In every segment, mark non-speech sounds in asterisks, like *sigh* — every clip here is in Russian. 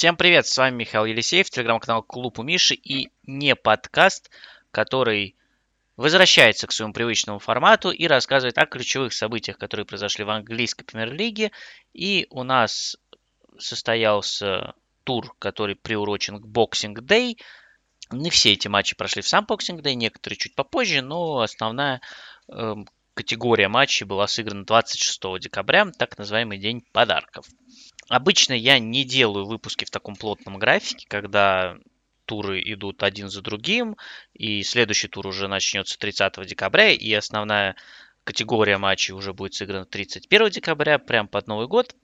Всем привет, с вами Михаил Елисеев, телеграм-канал Клуб у Миши и не подкаст, который возвращается к своему привычному формату и рассказывает о ключевых событиях, которые произошли в английской премьер-лиге. И у нас состоялся тур, который приурочен к Boxing Day. Не все эти матчи прошли в сам Boxing Day, некоторые чуть попозже, но основная э, категория матчей была сыграна 26 декабря, так называемый День подарков. Обычно я не делаю выпуски в таком плотном графике, когда туры идут один за другим, и следующий тур уже начнется 30 декабря, и основная категория матчей уже будет сыграна 31 декабря, прям под Новый год.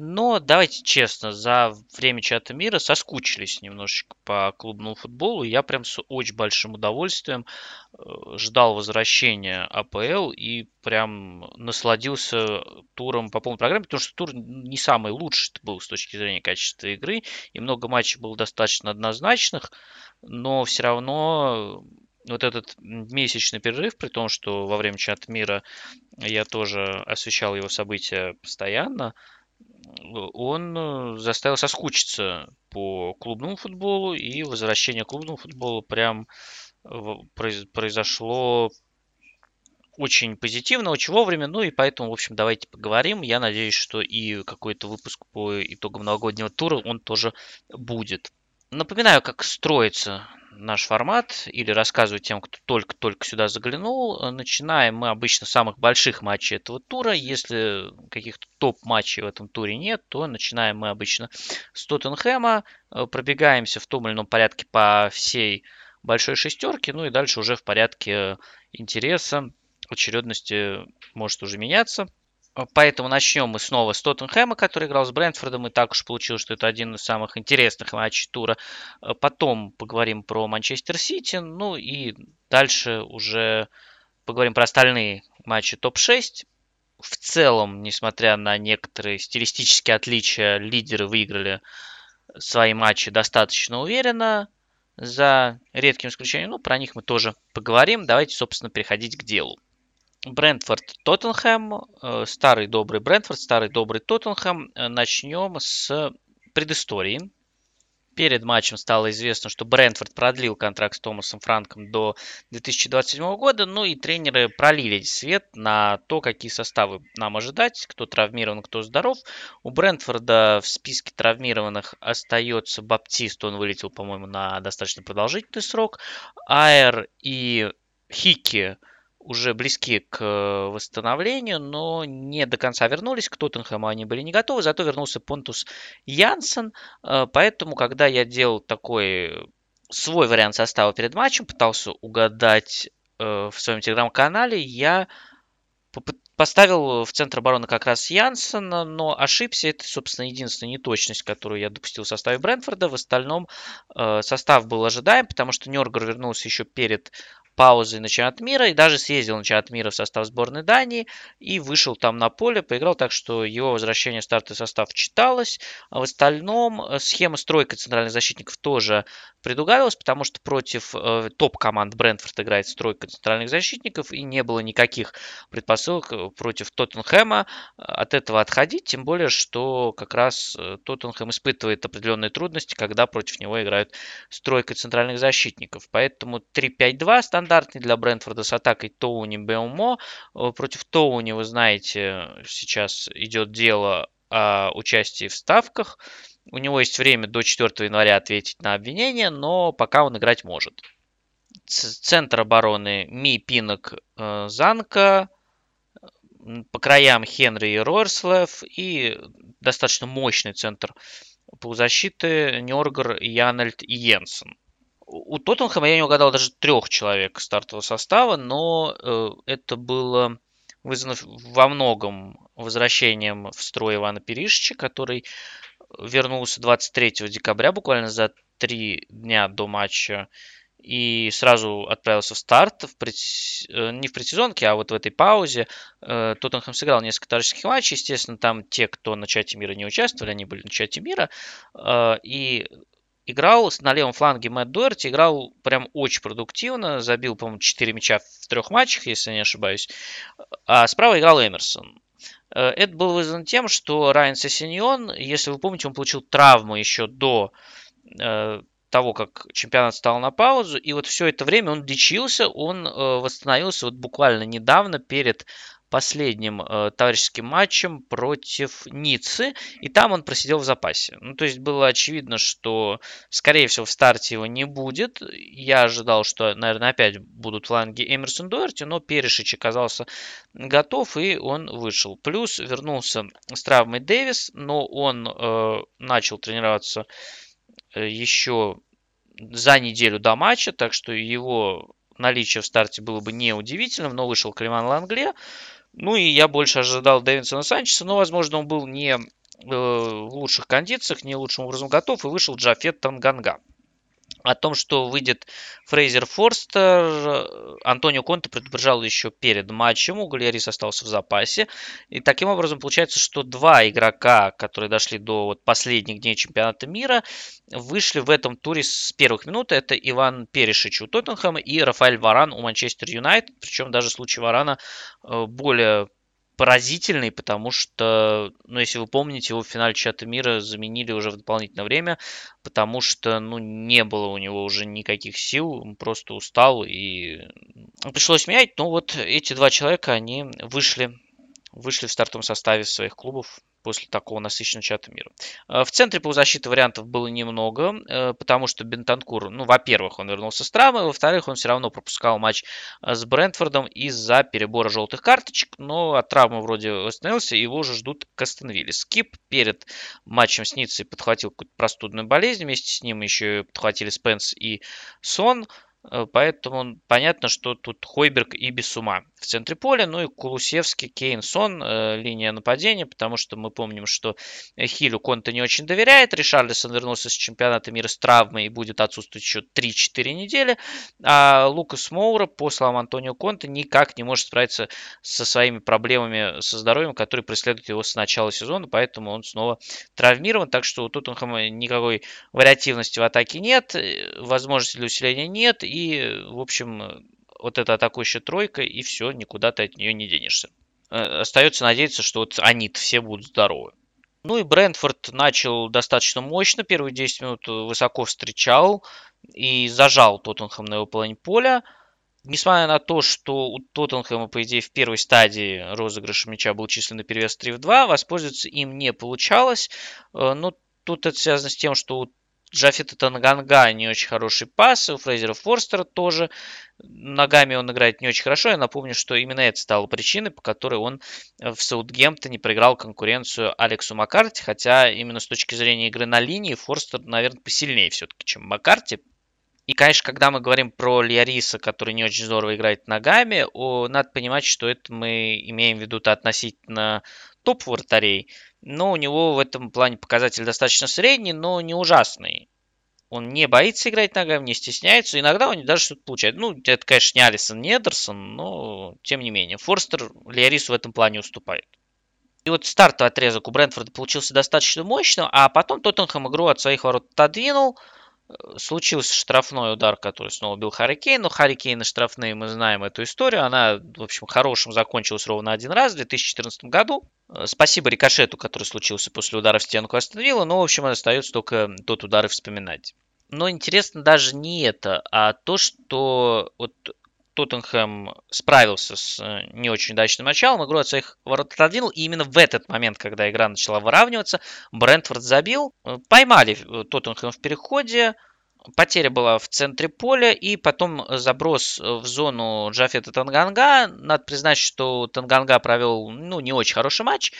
Но давайте честно, за время чата мира соскучились немножечко по клубному футболу. Я прям с очень большим удовольствием э, ждал возвращения АПЛ и прям насладился туром по полной программе, потому что тур не самый лучший был с точки зрения качества игры, и много матчей было достаточно однозначных, но все равно вот этот месячный перерыв, при том, что во время чата мира я тоже освещал его события постоянно, он э, заставил соскучиться по клубному футболу, и возвращение к клубному футболу прям произошло очень позитивно, очень вовремя, ну и поэтому, в общем, давайте поговорим. Я надеюсь, что и какой-то выпуск по итогам новогоднего тура он тоже будет. Напоминаю, как строится наш формат или рассказываю тем, кто только-только сюда заглянул. Начинаем мы обычно с самых больших матчей этого тура. Если каких-то топ-матчей в этом туре нет, то начинаем мы обычно с Тоттенхэма. Э, пробегаемся в том или ином порядке по всей большой шестерке. Ну и дальше уже в порядке интереса. Очередности может уже меняться. Поэтому начнем мы снова с Тоттенхэма, который играл с Брентфордом, и так уж получилось, что это один из самых интересных матчей тура. Э, потом поговорим про Манчестер Сити, ну и дальше уже поговорим про остальные матчи топ-6. В целом, несмотря на некоторые стилистические отличия, лидеры выиграли свои матчи достаточно уверенно, за редким исключением. Ну, про них мы тоже поговорим. Давайте, собственно, переходить к делу. Брентфорд Тоттенхэм, э, старый добрый Брентфорд, старый добрый Тоттенхэм. Э, начнем с предыстории. Перед матчем стало известно, что Брентфорд продлил контракт с Томасом Франком до 2027 года, ну и тренеры пролили свет на то, какие составы нам ожидать, кто травмирован, кто здоров. У Брентфорда в списке травмированных остается Баптист, он вылетел, по-моему, на достаточно продолжительный срок. Айр и Хики уже близки к э, восстановлению, но не до конца вернулись. К Тоттенхэму они были не готовы, зато вернулся Понтус Янсен. Э, поэтому, когда я делал такой свой вариант состава перед матчем, пытался угадать э, в своем телеграм-канале, я поставил в центр обороны как раз Янсена, но ошибся. Это, собственно, единственная неточность, которую я допустил в составе Брэнфорда. В остальном состав был ожидаем, потому что Нергер вернулся еще перед паузы на чемпионат мира и даже съездил на чемпионат мира в состав сборной Дании и вышел там на поле, поиграл так, что его возвращение в стартовый состав читалось. А в остальном э, схема стройка центральных защитников тоже предугадывалась, потому что против э, топ-команд Брентфорд играет стройка центральных защитников и не было никаких предпосылок э, против Тоттенхэма э, от этого отходить, тем более, что как раз Тоттенхэм испытывает определенные трудности, когда против него играют стройка центральных защитников. Поэтому 3-5-2 стандартный стандартный для Брентфорда с атакой Тоуни Беумо. Э, против Тоуни, вы знаете, сейчас идет дело о участии в ставках. У него есть время до 4 января ответить на обвинение, но пока он играть может. Центр обороны Ми Пинок э, Занка, по краям Хенри и Рорслев и достаточно мощный центр полузащиты Нёргар, Янальд и Йенсен у Тоттенхэма я не угадал даже трех человек стартового состава, но э, это было вызвано во многом возвращением в строй Ивана Перишича, который вернулся 23 декабря, буквально за три дня до матча, и сразу отправился в старт, в пред... Э, не в предсезонке, а вот в этой паузе. Э, Тоттенхэм сыграл несколько товарищеских матчей, естественно, там те, кто на чате мира не участвовали, они были на чате мира, и играл на левом фланге Мэтт Дуэрти, играл прям очень продуктивно, забил, по-моему, 4 мяча в трех матчах, если не ошибаюсь, а справа играл Эмерсон. Это было вызвано тем, что Райан Сессиньон, если вы помните, он получил травму еще до того, как чемпионат стал на паузу, и вот все это время он лечился, он восстановился вот буквально недавно перед последним э, товарищеским матчем против Ниццы, и там он просидел в запасе. Ну, то есть было очевидно, что, скорее всего, в старте его не будет. Я ожидал, что, наверное, опять будут фланги Эмерсон Дуэрти, но Перешич оказался готов, и он вышел. Плюс вернулся с травмой Дэвис, но он э, начал тренироваться э, еще за неделю до матча, так что его наличие в старте было бы неудивительным, но вышел Климан Лангле, ну и я больше ожидал Дэвинсона Санчеса, но, возможно, он был не э, в лучших кондициях, не лучшим образом готов, и вышел Джафет Танганга о том, что выйдет Фрейзер Форстер, Антонио Конте предупреждал еще перед матчем, у Галерис остался в запасе. И таким образом получается, что два игрока, которые дошли до вот последних дней чемпионата мира, вышли в этом туре с первых минут. Это Иван Перешич у Тоттенхэма и Рафаэль Варан у Манчестер Юнайтед. Причем даже случай Варана э, более поразительный, потому что, ну, если вы помните, его в финале чемпионата мира заменили уже в дополнительное время, потому что, ну, не было у него уже никаких сил, он просто устал и пришлось менять. Но вот эти два человека, они вышли, вышли в стартовом составе своих клубов после такого насыщенного чата мира. Э, в центре полузащиты вариантов было немного, э, потому что Бентанкур, ну, во-первых, он вернулся с травмы, во-вторых, он все равно пропускал матч э, с Брентфордом из-за перебора желтых карточек, но от травмы вроде восстановился, его уже ждут Кастенвилли. Скип перед матчем с Ниццей подхватил какую-то простудную болезнь, вместе с ним еще подхватили Спенс и Сон – поэтому понятно, что тут Хойберг и Бесума в центре поля. Ну и Кулусевский, Кейнсон, э, линия нападения, потому что мы помним, что Хилю Конта не очень доверяет. Ришарлисон вернулся с чемпионата мира с травмой и будет отсутствовать еще 3-4 недели. А Лукас Моура, по словам Антонио Конта, никак не может справиться со своими проблемами со здоровьем, которые преследуют его с начала сезона, поэтому он снова травмирован. Так что у Тоттенхэма никакой вариативности в атаке нет, э, возможности для усиления нет, и, в общем, вот эта атакующая тройка, и все, никуда ты от нее не денешься. Э, остается надеяться, что вот они все будут здоровы. Ну и Брентфорд начал достаточно мощно, первые 10 минут высоко встречал и зажал Тоттенхэм на его половине поля. Несмотря на то, что у Тоттенхэма, по идее, в первой стадии розыгрыша мяча был численный перевес 3 в 2, воспользоваться им не получалось. Э, но тут это связано с тем, что у Джафета Танганга не очень хороший пас, у Фрейзера Форстера тоже. Ногами он играет не очень хорошо. Я напомню, что именно это стало причиной, по которой он в Саутгемптоне проиграл конкуренцию Алексу Маккарти, хотя именно с точки зрения игры на линии Форстер, наверное, посильнее все-таки, чем Маккарти. И, конечно, когда мы говорим про Лиариса, который не очень здорово играет ногами, о, надо понимать, что это мы имеем в виду-то относительно топ-вратарей. Но у него в этом плане показатель достаточно средний, но не ужасный. Он не боится играть ногами, не стесняется. Иногда он даже что-то получает. Ну, это, конечно, не Алисон, не Эдерсон, но тем не менее. Форстер Лиарису в этом плане уступает. И вот стартовый отрезок у Брентфорда получился достаточно мощным, а потом Тоттенхэм игру от своих ворот отодвинул – случился штрафной удар, который снова бил Харри Кейн. Но Харри Кейн и штрафные, мы знаем эту историю. Она, в общем, хорошим закончилась ровно один раз в 2014 году. Спасибо рикошету, который случился после удара в стенку остановила. Но, в общем, остается только тот удар и вспоминать. Но интересно даже не это, а то, что вот Тоттенхэм справился с э, не очень удачным началом, игру от своих ворот отодвинул, и именно в этот момент, когда игра начала выравниваться, Брентфорд забил, э, поймали э, Тоттенхэм в переходе, потеря была в центре поля, и потом заброс в зону Джафета Танганга. Надо признать, что Танганга провел ну, не очень хороший матч,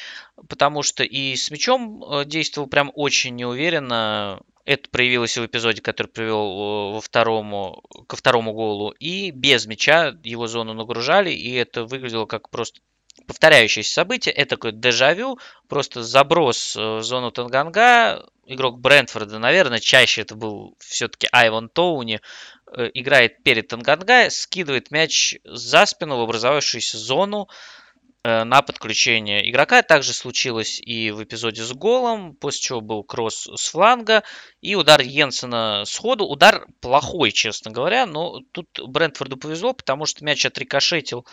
потому что и с мячом действовал прям очень неуверенно. Это проявилось в эпизоде, который привел во второму, ко второму голу. И без мяча его зону нагружали, и это выглядело как просто повторяющееся событие. Это такой дежавю, просто заброс в зону Танганга. Игрок Брентфорда, наверное, чаще это был все-таки Айван Тоуни, э, играет перед Танганга, скидывает мяч за спину в образовавшуюся зону. Э, на подключение игрока. Также случилось и в эпизоде с голом, после чего был кросс с фланга и удар Йенсена сходу. Удар плохой, честно говоря, но тут Брентфорду повезло, потому что мяч отрикошетил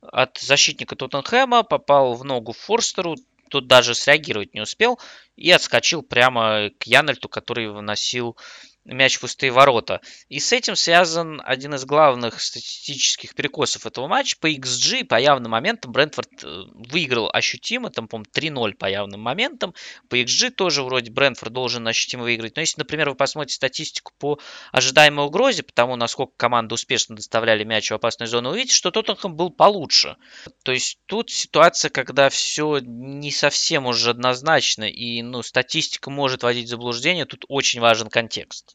от защитника Тоттенхэма, попал в ногу Форстеру, тот даже среагировать не успел и отскочил прямо к Янальту, который выносил мяч в пустые ворота. И с этим связан один из главных статистических перекосов этого матча. По XG, по явным моментам, Брентфорд э, выиграл ощутимо, там, по-моему, 3-0 по явным моментам. По XG тоже вроде Брентфорд должен ощутимо выиграть. Но если, например, вы посмотрите статистику по ожидаемой угрозе, потому насколько команды успешно доставляли мяч в опасную зону, увидите, что Тоттенхэм был получше. То есть тут ситуация, когда все не совсем уже однозначно, и ну, статистика может вводить в заблуждение, тут очень важен контекст.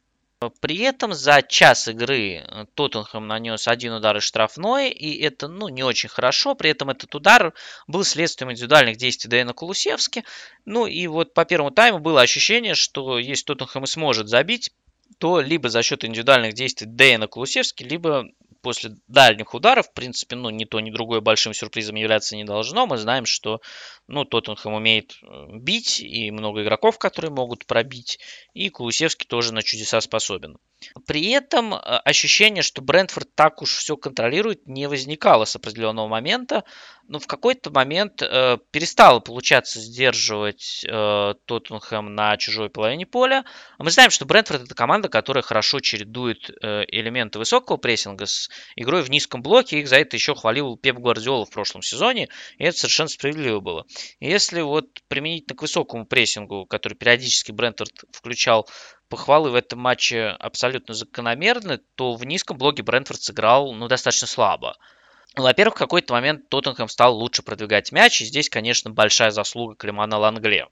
При этом за час игры э, Тоттенхэм нанес один удар из штрафной, и это ну, не очень хорошо. При этом этот удар был следствием индивидуальных действий Дэна Кулусевски. Ну и вот по первому тайму было ощущение, что если Тоттенхэм и сможет забить, то либо за счет индивидуальных действий Дэна Кулусевски, либо после дальних ударов, в принципе, ну, ни то, ни другое большим сюрпризом являться не должно. Мы знаем, что, ну, Тоттенхэм умеет э, бить, и много игроков, которые могут пробить, и Кулусевский тоже на чудеса способен. При этом э, ощущение, что Брентфорд так уж все контролирует, не возникало с определенного момента. Но в какой-то момент э, перестало получаться сдерживать э, Тоттенхэм на чужой половине поля. Мы знаем, что Брентфорд это команда, которая хорошо чередует э, элементы высокого прессинга с игрой в низком блоке. Их за это еще хвалил Пеп Гвардиола в прошлом сезоне, и это совершенно справедливо было. Если вот применительно к высокому прессингу, который периодически Брентфорд включал похвалы в этом матче абсолютно закономерны, то в низком блоке Брентфорд сыграл ну, достаточно слабо. Во-первых, в какой-то момент Тоттенхэм стал лучше продвигать мяч, и здесь, конечно, большая заслуга Климана Лангле,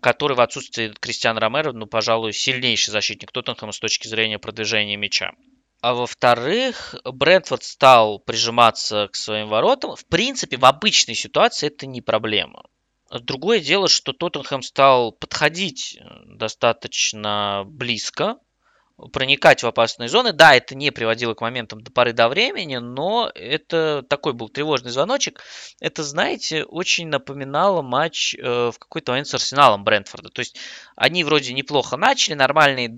который в отсутствии Кристиана Ромеро, ну, пожалуй, сильнейший защитник Тоттенхэма с точки зрения продвижения мяча. А во-вторых, Брентфорд стал прижиматься к своим воротам. В принципе, в обычной ситуации это не проблема. Другое дело, что Тоттенхэм стал подходить э, достаточно близко, проникать в опасные зоны. Да, это не приводило к моментам до поры до времени, но это такой был тревожный звоночек. Это, знаете, очень напоминало матч э, в какой-то момент с Арсеналом Брентфорда. То есть они вроде неплохо начали, нормальные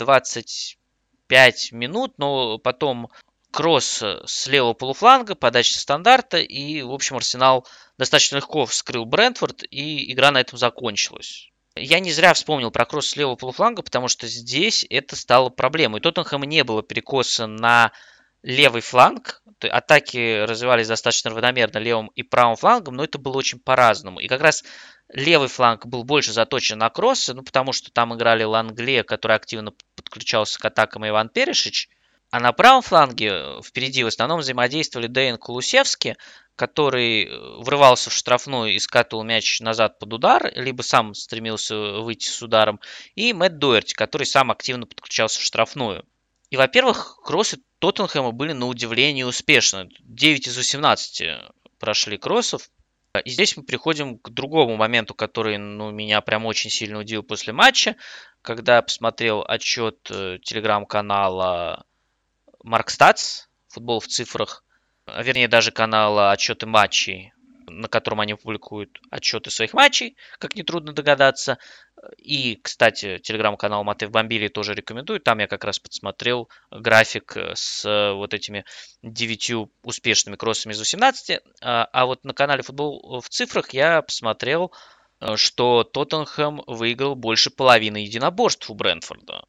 25 минут, но потом кросс с левого полуфланга, подача стандарта, и, в общем, Арсенал достаточно легко вскрыл Брентфорд, и игра на этом закончилась. Я не зря вспомнил про кросс с левого полуфланга, потому что здесь это стало проблемой. Тоттенхэма не было перекоса на левый фланг, атаки развивались достаточно равномерно левым и правым флангом, но это было очень по-разному. И как раз левый фланг был больше заточен на кроссы, ну, потому что там играли Лангле, который активно подключался к атакам, Иван Перешич – а на правом фланге э, впереди в основном взаимодействовали Дэйн Кулусевский, который э, врывался в штрафную и скатывал мяч назад под удар, либо сам стремился выйти с ударом, и Мэтт Дуэрти, который сам активно подключался в штрафную. И, во-первых, кроссы Тоттенхэма были на удивление успешны. 9 из 18 прошли кроссов. И здесь мы приходим к другому моменту, который ну, меня прям очень сильно удивил после матча, когда я посмотрел отчет э, телеграм-канала Марк Статс, футбол в цифрах, а вернее даже канала отчеты матчей, на котором они публикуют отчеты своих матчей, как нетрудно догадаться. И, кстати, телеграм-канал Матей в Бомбили тоже рекомендую. Там я как раз подсмотрел график с вот этими девятью успешными кроссами из 18. А, а вот на канале Футбол в цифрах я посмотрел, что Тоттенхэм выиграл больше половины единоборств у Брэнфорда.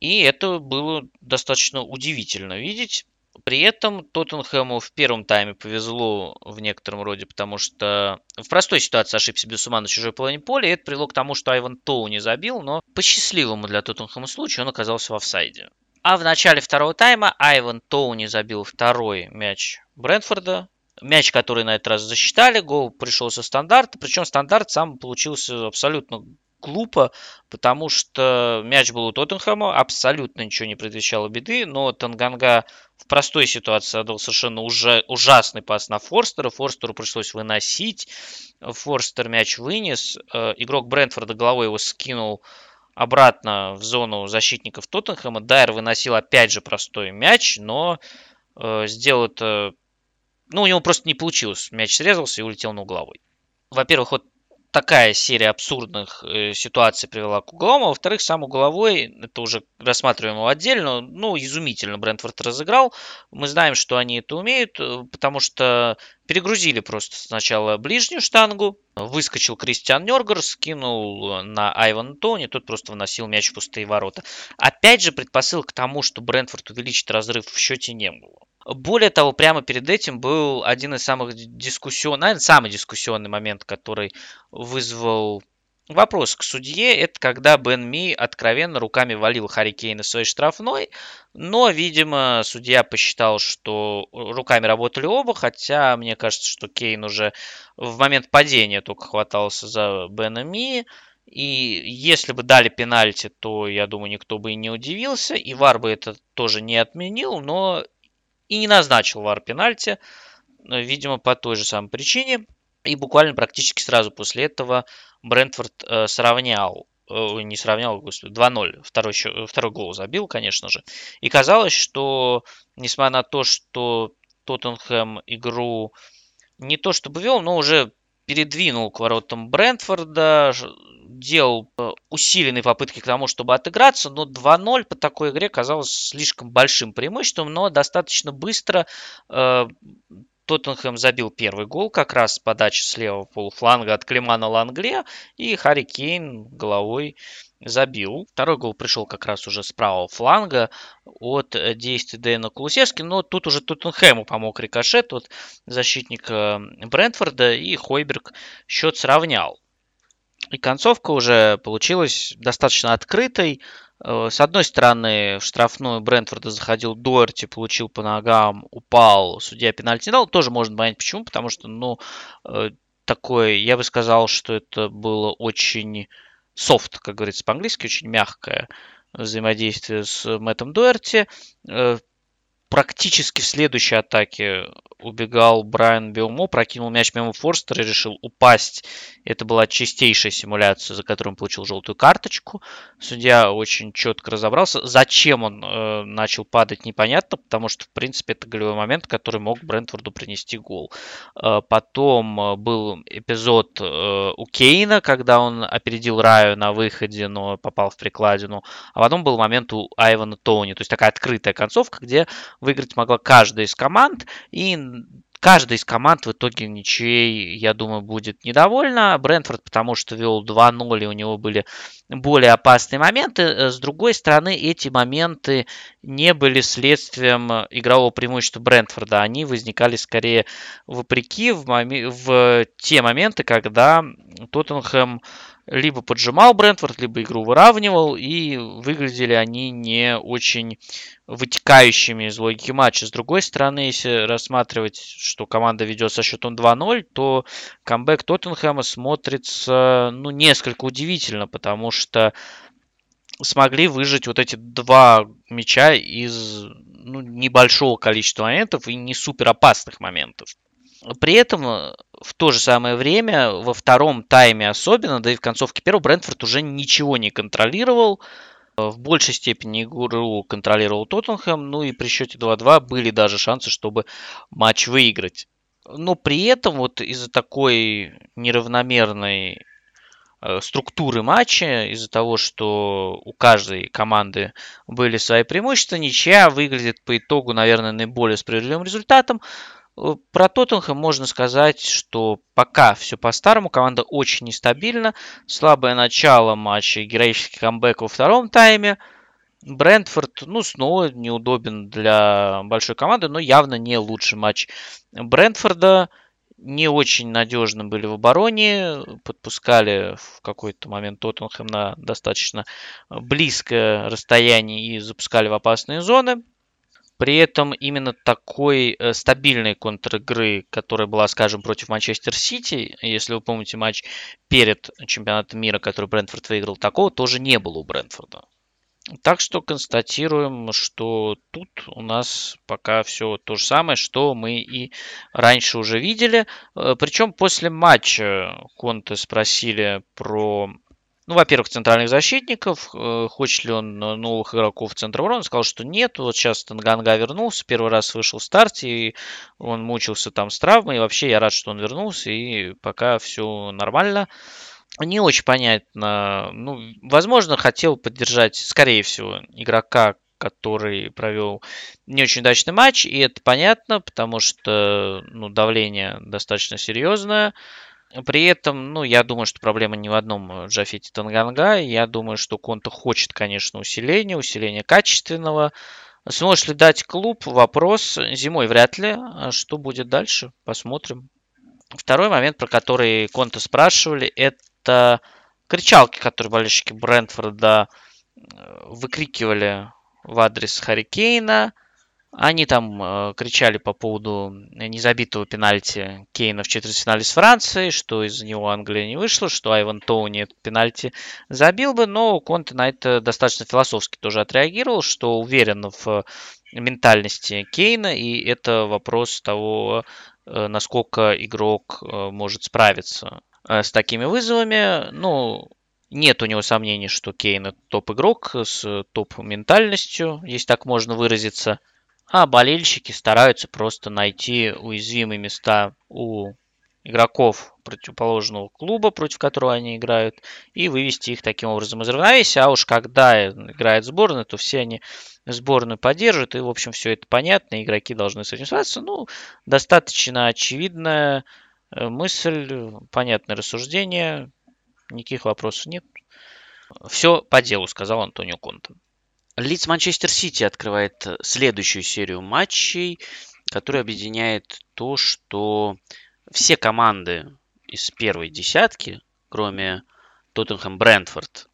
И это было достаточно удивительно видеть. При этом Тоттенхэму в первом тайме повезло в некотором роде, потому что в простой ситуации ошибся Бесума на чужой половине поля, и это привело к тому, что Айван Тоу не забил, но по счастливому для Тоттенхэма случаю он оказался в офсайде. А в начале второго тайма Айван Тоуни забил второй мяч Брэнфорда. Мяч, который на этот раз засчитали, гол пришел со стандарта. Причем стандарт сам получился абсолютно глупо, потому что мяч был у Тоттенхэма, абсолютно ничего не предвещало беды, но Танганга в простой ситуации отдал совершенно уже ужасный пас на Форстера, Форстеру пришлось выносить, Форстер мяч вынес, э, игрок Брентфорда головой его скинул обратно в зону защитников Тоттенхэма, Дайер выносил опять же простой мяч, но э, сделал это... Ну, у него просто не получилось. Мяч срезался и улетел на угловой. Во-первых, вот такая серия абсурдных э, ситуаций привела к угловому. А во-вторых, сам угловой, это уже рассматриваем его отдельно, ну, изумительно Брентфорд разыграл. Мы знаем, что они это умеют, э, потому что перегрузили просто сначала ближнюю штангу, выскочил Кристиан Нергер, скинул на Айван Тони, тот просто вносил мяч в пустые ворота. Опять же, предпосыл к тому, что Брентфорд увеличит разрыв в счете не было. Более того, прямо перед этим был один из самых дискуссионных, наверное, самый дискуссионный момент, который вызвал вопрос к судье. Это когда Бен Ми откровенно руками валил Харри Кейна своей штрафной, но, видимо, судья посчитал, что руками работали оба, хотя мне кажется, что Кейн уже в момент падения только хватался за Бена Ми. И если бы дали пенальти, то, я думаю, никто бы и не удивился. И Вар бы это тоже не отменил, но и не назначил вар пенальти, видимо, по той же самой причине. И буквально практически сразу после этого Брентфорд э, сравнял, э, не сравнял, господи, 2-0, второй, второй гол забил, конечно же. И казалось, что, несмотря на то, что Тоттенхэм игру не то чтобы вел, но уже передвинул к воротам Брентфорда, делал э, усиленные попытки к тому, чтобы отыграться, но 2-0 по такой игре казалось слишком большим преимуществом, но достаточно быстро э, Тоттенхэм забил первый гол, как раз с подачи с левого полуфланга от Климана Лангле, и Харри Кейн головой забил. Второй гол пришел как раз уже с правого фланга от э, действий Дэна Кулусевски, но тут уже Тоттенхэму помог рикошет от защитника Брентфорда, и Хойберг счет сравнял. И концовка уже получилась достаточно открытой. Э, с одной стороны, в штрафную Брентфорда заходил Дуэрти, получил по ногам, упал, судья пенальти не дал. Тоже можно понять почему, потому что, ну, э, такое, я бы сказал, что это было очень софт, как говорится по-английски, очень мягкое взаимодействие с Мэттом Дуэрти. Э, практически в следующей атаке убегал Брайан Биомо, прокинул мяч мимо Форстера и решил упасть. Это была чистейшая симуляция, за которую он получил желтую карточку. Судья очень четко разобрался. Зачем он э, начал падать, непонятно, потому что, в принципе, это голевой момент, который мог Брентфорду принести гол. Э, потом э, был эпизод э, у Кейна, когда он опередил Раю на выходе, но попал в прикладину. А потом был момент у Айвана Тони, то есть такая открытая концовка, где выиграть могла каждая из команд, и каждая из команд в итоге ничей, я думаю, будет недовольна. Брентфорд, потому что вел 2-0, и у него были более опасные моменты. Э, с другой стороны, эти моменты не были следствием игрового преимущества Брентфорда. Они возникали скорее вопреки в, моми- в те моменты, когда Тоттенхэм либо поджимал Брентфорд, либо игру выравнивал, и выглядели они не очень вытекающими из логики матча. С другой стороны, если рассматривать, что команда ведет со счетом 2-0, то камбэк Тоттенхэма смотрится ну, несколько удивительно, потому что смогли выжить вот эти два мяча из ну, небольшого количества моментов и не супер опасных моментов. При этом э, в то же самое время, во втором тайме особенно, да и в концовке первого, Брентфорд уже ничего не контролировал. Э, в большей степени игру контролировал Тоттенхэм, ну и при счете 2-2 были даже шансы, чтобы матч выиграть. Но при этом вот из-за такой неравномерной э, структуры матча, из-за того, что у каждой команды были свои преимущества, ничья выглядит по итогу, наверное, наиболее справедливым результатом. Э, про Тоттенхэм можно сказать, что пока все по-старому, команда очень нестабильна, слабое начало матча, героический камбэк во втором тайме. Брентфорд, ну, снова неудобен для большой команды, но явно не лучший матч Брентфорда. Не очень надежно были в обороне, подпускали в какой-то момент Тоттенхэм на достаточно близкое расстояние и запускали в опасные зоны. При этом именно такой э, стабильной контр-игры, которая была, скажем, против Манчестер Сити, если вы помните матч перед чемпионатом мира, который Брентфорд выиграл, такого тоже не было у Брентфорда. Так что констатируем, что тут у нас пока все то же самое, что мы и раньше уже видели. Э, Причем после матча Конте спросили про ну, во-первых, центральных защитников, э, хочет ли он новых игроков в центр обороны, сказал, что нет. Вот сейчас Танганга вернулся, первый раз вышел в старте, и он мучился там с травмой. И вообще я рад, что он вернулся, и пока все нормально. Не очень понятно. Ну, возможно, хотел поддержать, скорее всего, игрока, который провел не очень удачный матч, и это понятно, потому что ну, давление достаточно серьезное. При этом, ну, я думаю, что проблема не в одном Джафете Танганга. Я думаю, что Конта хочет, конечно, усиления, усиления качественного. Сможет ли дать клуб? Вопрос. Зимой вряд ли. А что будет дальше? Посмотрим. Второй момент, про который Конта спрашивали, это кричалки, которые болельщики Брентфорда э, выкрикивали в адрес Харри Они там э, кричали по поводу незабитого пенальти Кейна в четвертьфинале с Францией, что из-за него Англия не вышла, что Айван Тоуни этот пенальти забил бы, но Конте на это достаточно философски тоже отреагировал, что уверен в ментальности Кейна, и это вопрос того, э, насколько игрок э, может справиться э, с такими вызовами. Ну, нет у него сомнений, что Кейн это топ-игрок с топ-ментальностью, если так можно выразиться. А болельщики стараются просто найти уязвимые места у игроков противоположного клуба, против которого они играют, и вывести их таким образом из равновесия. А уж когда играет сборная, то все они сборную поддерживают, и, в общем, все это понятно, игроки должны с этим справиться. Ну, достаточно очевидная э, мысль, понятное рассуждение. Никаких вопросов нет. Все по делу, сказал Антонио Конте. Лиц Манчестер Сити открывает следующую серию матчей, которая объединяет то, что все команды из первой десятки, кроме Тоттенхэм Брентфорд,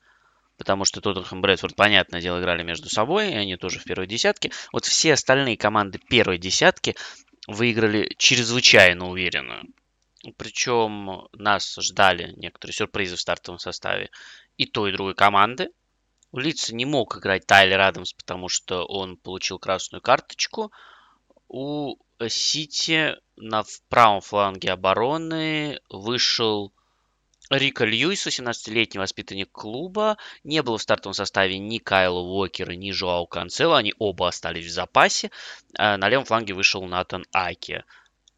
потому что Тоттенхэм и понятное дело, играли между собой, и они тоже в первой десятке. Вот все остальные команды первой десятки выиграли чрезвычайно уверенно. Причем нас ждали некоторые сюрпризы в стартовом составе и той, и другой команды. У Лица не мог играть Тайлер Адамс, потому что он получил красную карточку. У Сити на правом фланге обороны вышел Рика Льюис, 18-летний воспитанник клуба. Не было в стартовом составе ни Кайла Уокера, ни Жоау Канцела. Они оба остались в запасе. А на левом фланге вышел Натан Аки.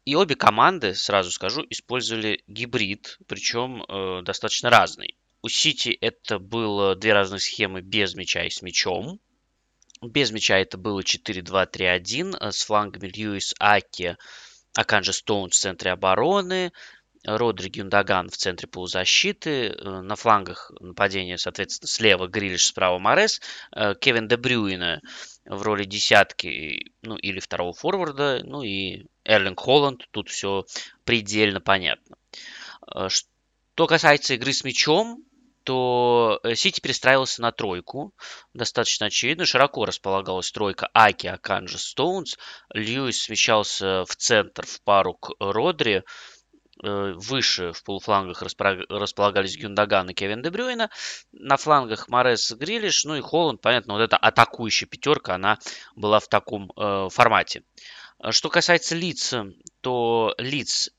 И обе команды, сразу скажу, использовали гибрид, причем э, достаточно разный. У Сити это было две разные схемы без мяча и с мячом. Без мяча это было 4-2-3-1 э, с флангами Льюис Аки, Аканджи Стоун в центре обороны, Родри Гюндаган в центре полузащиты, э, на флангах нападения, соответственно, слева Грилиш, справа Морес, э, Кевин Де Брюйна в роли десятки, ну, или второго форварда, ну, и Эрлинг Холланд, тут все предельно понятно. Что касается игры с мячом, то Сити перестраивался на тройку. Достаточно очевидно. Широко располагалась тройка Аки, Аканджа, Стоунс. Льюис смещался в центр в пару к Родри. Э, выше в полуфлангах располагались Гюндаган и Кевин Дебрюйна. На флангах Морес Грилиш, ну и Холланд, понятно, вот эта атакующая пятерка, она была в таком э, формате. Что касается лиц, то лиц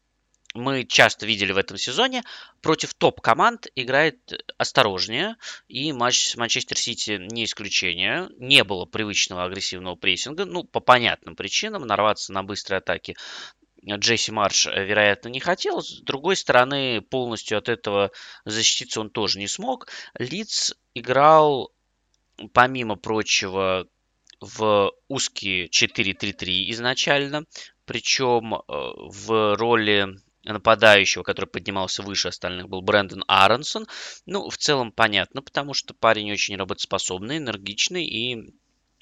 мы часто видели в этом сезоне, против топ-команд играет осторожнее, и матч с Манчестер Сити не исключение. Не было привычного агрессивного прессинга, ну, по понятным причинам, нарваться на быстрые атаки Джесси Марш, э, вероятно, не хотел. С другой стороны, полностью от этого защититься он тоже не смог. Лиц играл, помимо прочего, в узкие 4-3-3 изначально. Причем э, в роли нападающего, который поднимался выше остальных, был Брэндон Аронсон. Ну, в целом понятно, потому что парень очень работоспособный, энергичный и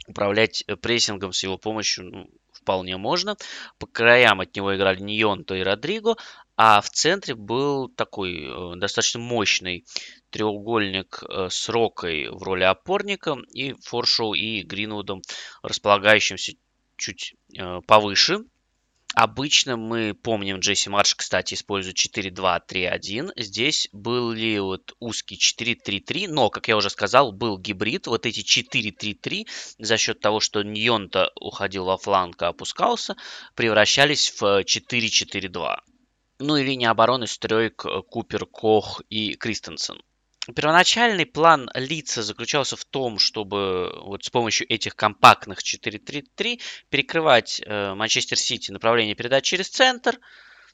управлять прессингом с его помощью ну, вполне можно. По краям от него играли Ньонто и Родриго, а в центре был такой э, достаточно мощный треугольник э, с Рокой в роли опорника и Форшоу и Гринвудом, располагающимся чуть э, повыше. Обычно мы помним, Джесси Марш, кстати, использует 4-2-3-1. Здесь были вот узкий 4-3-3, но, как я уже сказал, был гибрид. Вот эти 4-3-3 за счет того, что Ньонта уходил во фланг, а опускался, превращались в 4-4-2. Ну и линия обороны стройк Купер, Кох и Кристенсен. Первоначальный план лица заключался в том, чтобы вот с помощью этих компактных 4-3-3 перекрывать э, Манчестер Сити направление передач через центр,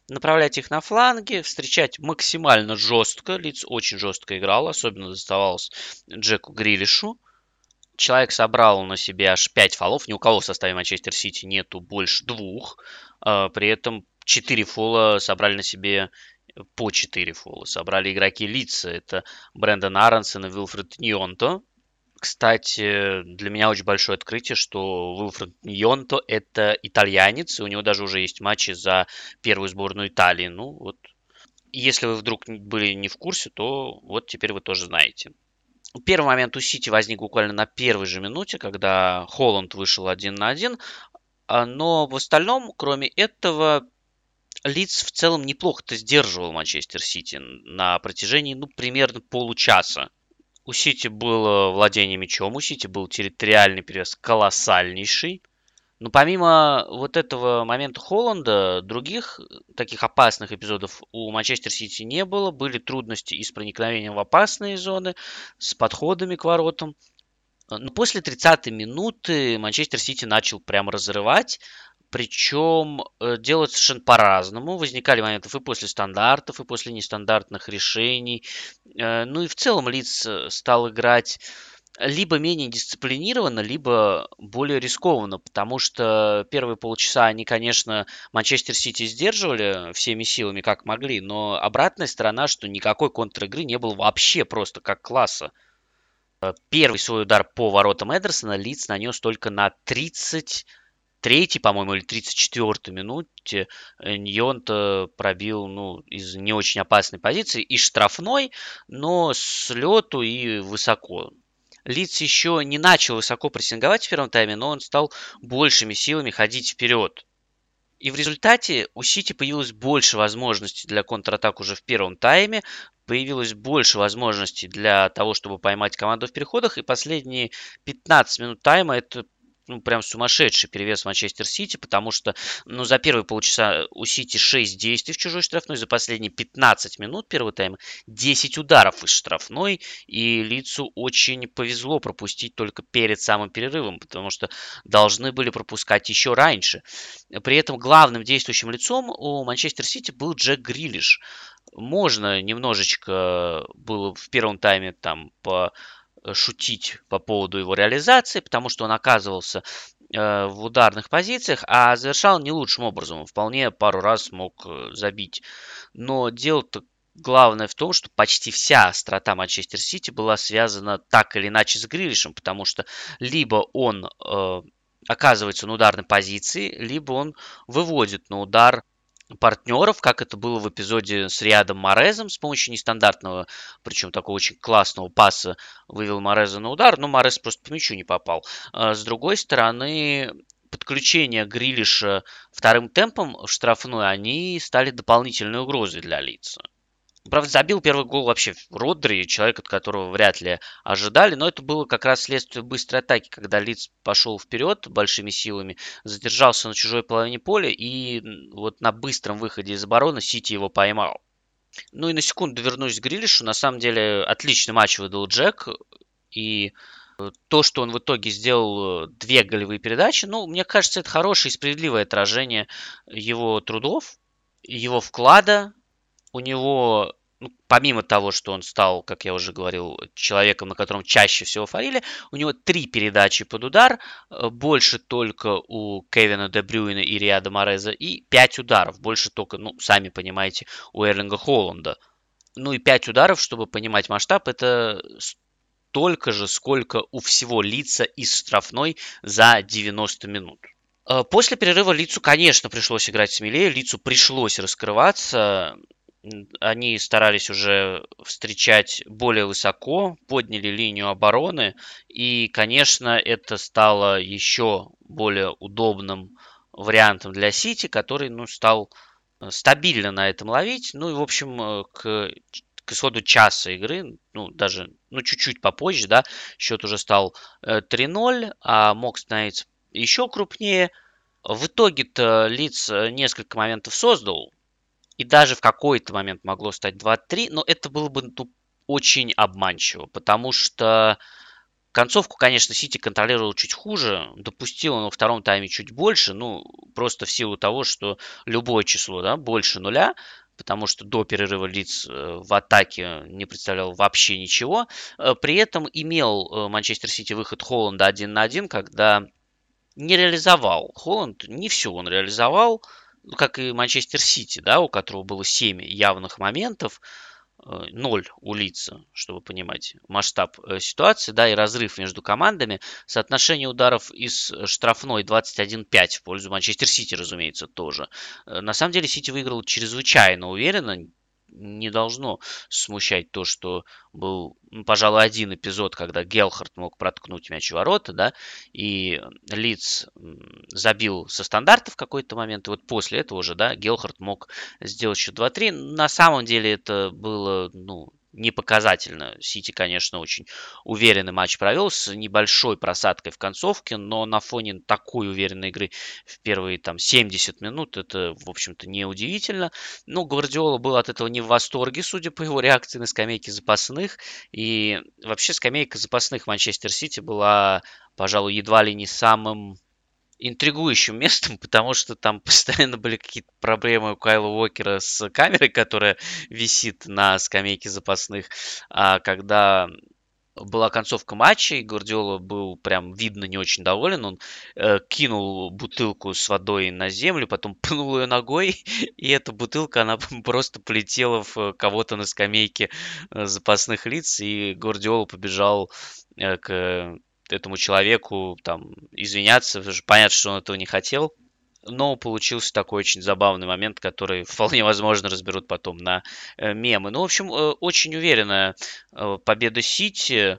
направлять их на фланги, встречать максимально жестко. Лиц очень жестко играл, особенно доставалось Джеку Грилишу. Человек собрал на себе аж 5 фолов. Ни у кого в составе Манчестер Сити нету больше двух. А, при этом 4 фола собрали на себе по 4 фола. Собрали игроки лица. Это Брэндон Аронсон и Вилфред Ньонто. Кстати, для меня очень большое открытие, что Вилфред Ньонто это итальянец, и у него даже уже есть матчи за первую сборную Италии. Ну вот, если вы вдруг были не в курсе, то вот теперь вы тоже знаете. Первый момент у Сити возник буквально на первой же минуте, когда Холланд вышел один на один. А, но в остальном, кроме этого, Лиц в целом неплохо-то сдерживал Манчестер Сити на протяжении, ну, примерно получаса. У Сити было владение мячом, у Сити был территориальный перевес колоссальнейший. Но помимо вот этого момента Холланда, других таких опасных эпизодов у Манчестер Сити не было. Были трудности и с проникновением в опасные зоны, с подходами к воротам. Но после 30-й минуты Манчестер Сити начал прям разрывать. Причем э, делать совершенно по-разному. Возникали моменты и после стандартов, и после нестандартных решений. Э, ну и в целом Лиц э, стал играть либо менее дисциплинированно, либо более рискованно, потому что первые полчаса они, конечно, Манчестер Сити сдерживали всеми силами, как могли, но обратная сторона, что никакой контр-игры не было вообще просто как класса. Первый свой удар по воротам Эдерсона Лиц нанес только на 30 третьей, по-моему, или 34-й минуте э, Ньонта пробил ну, из не очень опасной позиции и штрафной, но с лету и высоко. Лиц еще не начал высоко прессинговать в первом тайме, но он стал большими силами ходить вперед. И в результате у Сити появилось больше возможностей для контратак уже в первом тайме, появилось больше возможностей для того, чтобы поймать команду в переходах, и последние 15 минут тайма это ну, прям сумасшедший перевес Манчестер Сити, потому что, ну, за первые полчаса у Сити 6 действий в чужой штрафной, за последние 15 минут первого тайма 10 ударов из штрафной, и Лицу очень повезло пропустить только перед самым перерывом, потому что должны были пропускать еще раньше. При этом главным действующим лицом у Манчестер Сити был Джек Грилиш. Можно немножечко было в первом тайме там по Э, шутить по поводу его реализации, потому что он оказывался э, в ударных позициях, а завершал не лучшим образом. Вполне пару раз мог э, забить. Но дело-то главное в том, что почти вся острота Манчестер Сити была связана так или иначе с Грилишем, потому что либо он э, оказывается на ударной позиции, либо он выводит на удар партнеров, как это было в эпизоде с Риадом Морезом с помощью нестандартного, причем такого очень классного паса вывел Мореза на удар, но Морез просто по мячу не попал. А с другой стороны, подключение Грилиша вторым темпом в штрафную, они стали дополнительной угрозой для лица. Правда, забил первый гол вообще Родри, человек, от которого вряд ли ожидали, но это было как раз следствие быстрой атаки, когда Лиц пошел вперед большими силами, задержался на чужой половине поля и вот на быстром выходе из обороны Сити его поймал. Ну и на секунду вернусь к Грилишу. На самом деле отличный матч выдал Джек. И то, что он в итоге сделал две голевые передачи, ну, мне кажется, это хорошее и справедливое отражение его трудов, его вклада у него, ну, помимо того, что он стал, как я уже говорил, человеком, на котором чаще всего фарили, у него три передачи под удар, э, больше только у Кевина Де Брюина и Риада Мореза, и пять ударов, больше только, ну, сами понимаете, у Эрлинга Холланда. Ну и пять ударов, чтобы понимать масштаб, это столько же, сколько у всего лица из штрафной за 90 минут. Э, после перерыва Лицу, конечно, пришлось играть смелее, Лицу пришлось раскрываться они старались уже встречать более высоко, подняли линию обороны, и, конечно, это стало еще более удобным вариантом для Сити, который ну, стал э, стабильно на этом ловить. Ну и, в общем, э, к, к исходу часа игры, ну, даже, ну, чуть-чуть попозже, да, счет уже стал 3-0, э, а мог становиться еще крупнее. В итоге-то Лиц несколько моментов создал, и даже в какой-то момент могло стать 2-3, но это было бы ну, очень обманчиво, потому что Концовку, конечно, Сити контролировал чуть хуже, допустил он во втором тайме чуть больше, ну, просто в силу того, что любое число, да, больше нуля, потому что до перерыва лиц э, в атаке не представлял вообще ничего. Э, при этом имел э, Манчестер Сити выход Холланда один на один, когда не реализовал. Холланд не все он реализовал, как и Манчестер Сити, да, у которого было 7 явных моментов. Э, ноль у лица, чтобы понимать масштаб э, ситуации, да, и разрыв между командами. Соотношение ударов из штрафной 21-5 в пользу Манчестер Сити, разумеется, тоже. Э, на самом деле Сити выиграл чрезвычайно уверенно, не должно смущать то, что был, ну, пожалуй, один эпизод, когда Гелхард мог проткнуть мяч в ворота, да, и Лиц забил со стандарта в какой-то момент, и вот после этого уже, да, Гелхард мог сделать еще 2-3. На самом деле это было, ну, не показательно. Сити, конечно, очень уверенный матч провел с небольшой просадкой в концовке, но на фоне такой уверенной игры в первые там 70 минут это, в общем-то, неудивительно. Но Гвардиола был от этого не в восторге, судя по его реакции на скамейке запасных. И вообще скамейка запасных Манчестер Сити была, пожалуй, едва ли не самым интригующим местом, *laughs* потому что там постоянно были какие-то проблемы у Кайла Уокера с камерой, которая висит на скамейке запасных. А когда была концовка матча, и Гвардиола был прям видно не очень доволен. Он э, кинул бутылку с водой на землю, потом *laughs* пнул ее ногой, и эта бутылка, она *laughs* просто полетела в кого-то на скамейке э, запасных лиц, и Гвардиола побежал э, к этому человеку там извиняться, понятно, что он этого не хотел. Но получился такой очень забавный момент, который *laughs* вполне возможно разберут потом на э, мемы. Ну, в общем, э, очень уверенная э, победа Сити.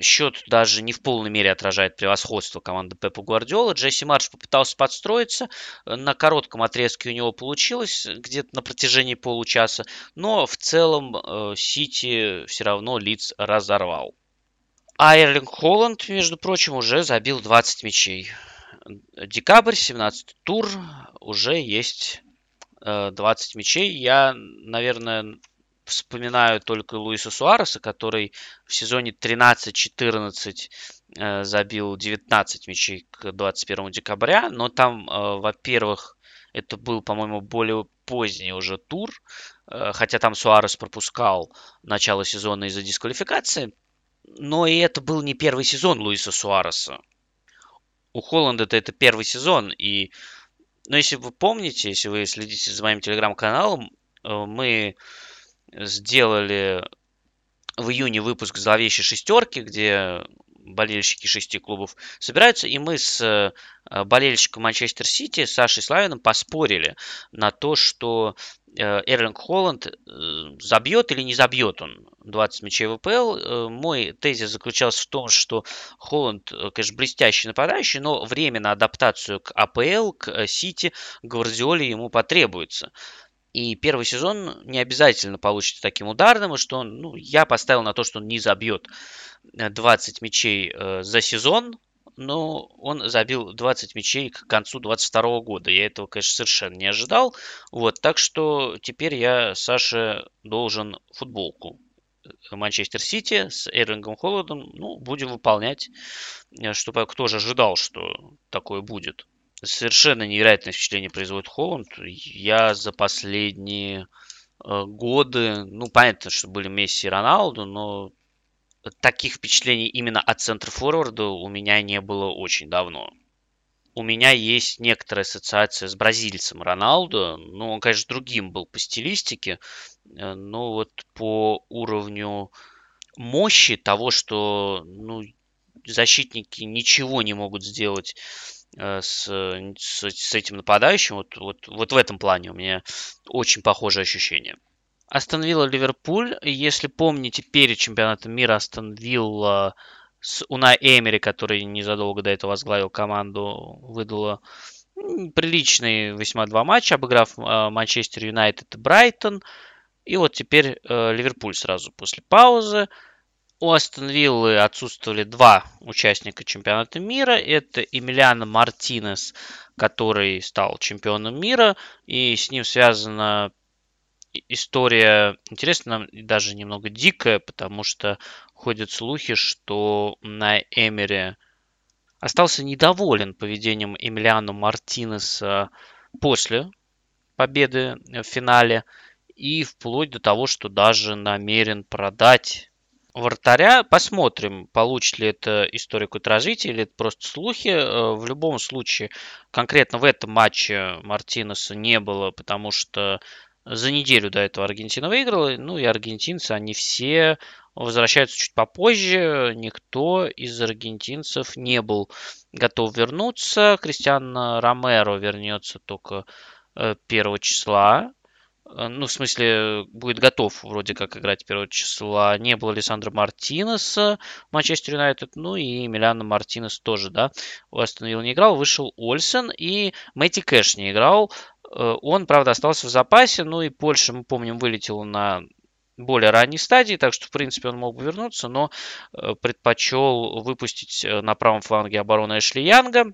Счет даже не в полной мере отражает превосходство команды Пепа Гвардиола. Джесси Марш попытался подстроиться. На коротком отрезке у него получилось, где-то на протяжении получаса. Но в целом Сити все равно лиц разорвал. А Эрлинг Холланд, между прочим, уже забил 20 мячей. Декабрь, 17 тур, уже есть 20 э, мячей. Я, наверное, вспоминаю только Луиса Суареса, который в сезоне 13-14 э, забил 19 мячей к 21 декабря. Но там, э, во-первых, это был, по-моему, более поздний уже тур, хотя там Суарес пропускал начало сезона из-за дисквалификации. Но и это был не первый сезон Луиса Суареса. У Холланда это первый сезон. И, но если вы помните, если вы следите за моим телеграм-каналом, э, мы сделали в июне выпуск зловещей шестерки, где болельщики шести клубов собираются, и мы с э, болельщиком Манчестер Сити, Сашей Славиным, поспорили на то, что э, Эрлинг Холланд э, забьет или не забьет он 20 мячей в ВПЛ. Мой тезис заключался в том, что Холланд, конечно, блестящий нападающий, но время на адаптацию к АПЛ, к Сити, Гвардиоле ему потребуется. И первый сезон не обязательно получится таким ударным, что ну, я поставил на то, что он не забьет 20 мячей э, за сезон, но он забил 20 мячей к концу 22 года. Я этого, конечно, совершенно не ожидал. Вот, так что теперь я Саше должен футболку Манчестер Сити с Эрлингом Холодом. Ну, будем выполнять, э, чтобы кто же ожидал, что такое будет совершенно невероятное впечатление производит Холланд. Я за последние э, годы, ну, понятно, что были Месси и Роналду, но таких впечатлений именно от центра форварда у меня не было очень давно. У меня есть некоторая ассоциация с бразильцем Роналду. Ну, он, конечно, другим был по стилистике, э, но вот по уровню мощи того, что ну, защитники ничего не могут сделать с, с, с этим нападающим. Вот, вот, вот в этом плане у меня очень похожее ощущение. Астон Вилла Ливерпуль. Если помните, перед чемпионатом мира Астон Вилла с Унай Эмери, который незадолго до этого возглавил команду, выдала приличные весьма два матча, обыграв э, Манчестер Юнайтед и Брайтон. И вот теперь э, Ливерпуль сразу после паузы. У Астон Виллы отсутствовали два участника чемпионата мира. Это Эмилиано Мартинес, который стал чемпионом мира. И с ним связано история интересная, даже немного дикая, потому что ходят слухи, что на Эмере остался недоволен поведением Эмилиано Мартинеса после победы в финале и вплоть до того, что даже намерен продать вратаря. Посмотрим, получит ли это история какое-то развитие или это просто слухи. Э, в любом случае, конкретно в этом матче Мартинеса не было, потому что за неделю до этого Аргентина выиграла. Ну и аргентинцы, они все возвращаются чуть попозже. Никто из аргентинцев не был готов вернуться. Кристиан Ромеро вернется только 1 э, числа. Э, ну, в смысле, будет готов вроде как играть 1 числа. Не было Александра Мартинеса в Манчестер Юнайтед, ну и Миляна Мартинес тоже, да, у Астон Вилла не играл. Вышел Ольсен и Мэтти Кэш не играл. Э, он, правда, остался в запасе, ну и Польша, мы помним, вылетела на более ранней стадии, так что, в принципе, он мог бы вернуться, но э, предпочел выпустить на правом фланге обороны Эшли Янга.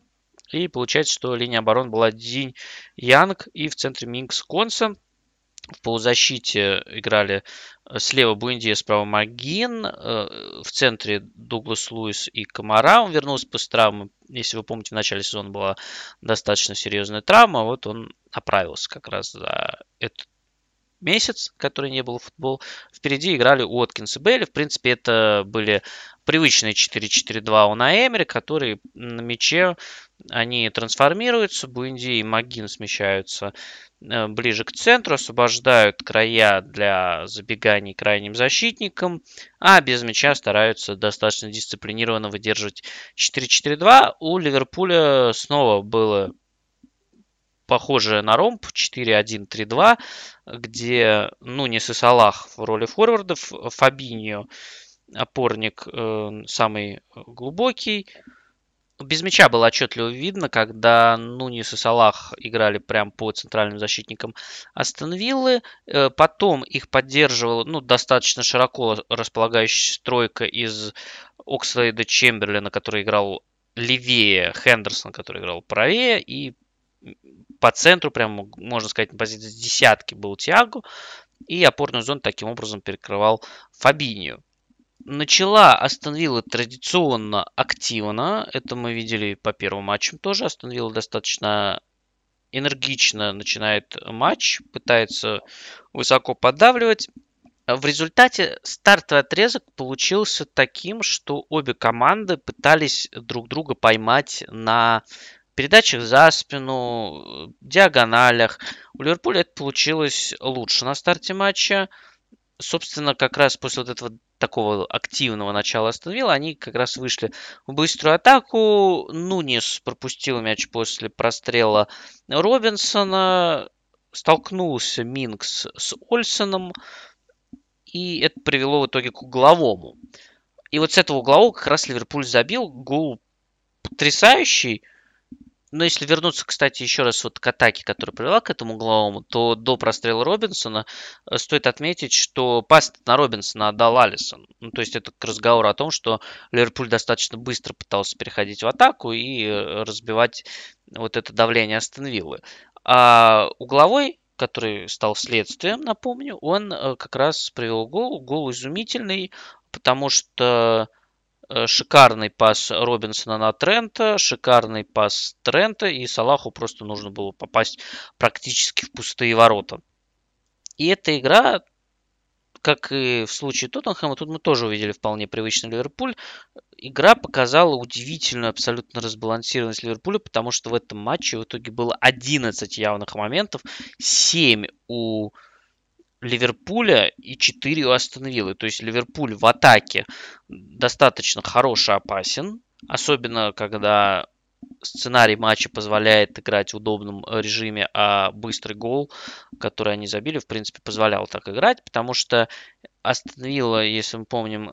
И получается, что линия обороны была Динь Янг и в центре Минкс Консон. В полузащите играли э, слева Буэнди, справа Магин. Э, в центре Дуглас Луис и Комара. Он вернулся после травмы. Если вы помните, в начале сезона была достаточно серьезная травма. Вот он оправился как раз за этот месяц, который не был в футбол. Впереди играли Уоткинс и Бейли. В принципе, это были привычные 4-4-2 у Наэмери, которые на мяче они трансформируются. Буэнди и Магин смещаются Э, ближе к центру, освобождают края для забеганий крайним защитникам, а без мяча стараются достаточно дисциплинированно выдерживать 4-4-2. У Ливерпуля снова было похожее на ромб 4-1-3-2, где Нунис и Салах в роли форвардов, Фабиньо опорник э, самый глубокий, без мяча было отчетливо видно, когда Нунис и Салах играли прямо по центральным защитникам Астон Виллы. Э, потом их поддерживала ну, достаточно широко располагающая стройка из Окслейда Чемберлина, который играл левее, Хендерсон, который играл правее, и по центру, прямо, можно сказать, на позиции десятки был Тиаго, и опорную зону таким образом перекрывал Фабинью начала Астон Вилла традиционно активно. Это мы видели по первым матчам тоже. Астон Вилла достаточно энергично начинает матч, пытается высоко поддавливать. В результате стартовый отрезок получился таким, что обе команды пытались друг друга поймать на передачах за спину, диагоналях. У Ливерпуля это получилось лучше на старте матча собственно, как раз после вот этого такого активного начала остановила, они как раз вышли в быструю атаку. Нунис пропустил мяч после прострела Робинсона. Столкнулся Минкс с Ольсоном. И это привело в итоге к угловому. И вот с этого углового как раз Ливерпуль забил. Гол потрясающий. Но если вернуться, кстати, еще раз вот к атаке, которая привела к этому угловому, то до прострела Робинсона э, стоит отметить, что пас на Робинсона отдал Алисон. Ну, то есть это к разговору о том, что Ливерпуль достаточно быстро пытался переходить в атаку и э, разбивать вот это давление Астон Виллы. А угловой который стал следствием, напомню, он э, как раз привел гол. Гол изумительный, потому что шикарный пас Робинсона на Трента, шикарный пас Трента, и Салаху просто нужно было попасть практически в пустые ворота. И эта игра, как и в случае Тоттенхэма, тут мы тоже увидели вполне привычный Ливерпуль. Игра показала удивительную абсолютно разбалансированность Ливерпуля, потому что в этом матче в итоге было 11 явных моментов, 7 у Ливерпуля и 4 у Астон Виллы. То есть Ливерпуль в атаке достаточно хороший, опасен. Особенно, когда сценарий матча позволяет играть в удобном режиме, а быстрый гол, который они забили, в принципе, позволял так играть, потому что Астон Вилла, если мы помним,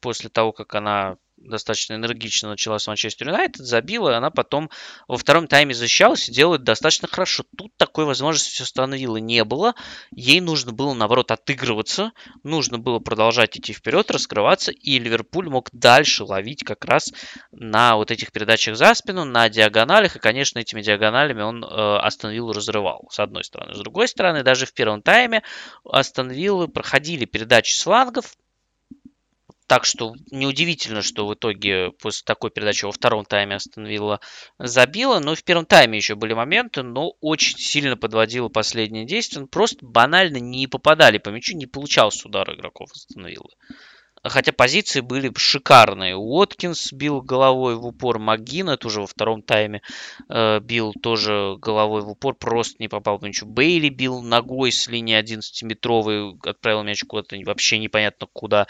после того, как она достаточно энергично начала с Манчестер Юнайтед, забила, и она потом во втором тайме защищалась и делает достаточно хорошо. Тут такой возможности у Астон не было. Ей нужно было, наоборот, отыгрываться, нужно было продолжать идти вперед, раскрываться, и Ливерпуль мог дальше ловить как раз на вот этих передачах за спину, на диагоналях, и, конечно, этими диагоналями он э, Астон разрывал, с одной стороны. С другой стороны, даже в первом тайме Астон проходили передачи с флангов, так что неудивительно, что в итоге после такой передачи во втором тайме остановила забила. Но в первом тайме еще были моменты, но очень сильно подводила последнее действие. Просто банально не попадали по мячу, не получался удар игроков остановила. Хотя позиции были шикарные. Уоткинс бил головой в упор. Магина тоже во втором тайме э, бил тоже головой в упор. Просто не попал по мячу. Бейли бил ногой с линии 11-метровой. Отправил мяч куда-то вообще непонятно куда.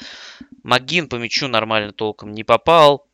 Магин по мячу нормально толком не попал.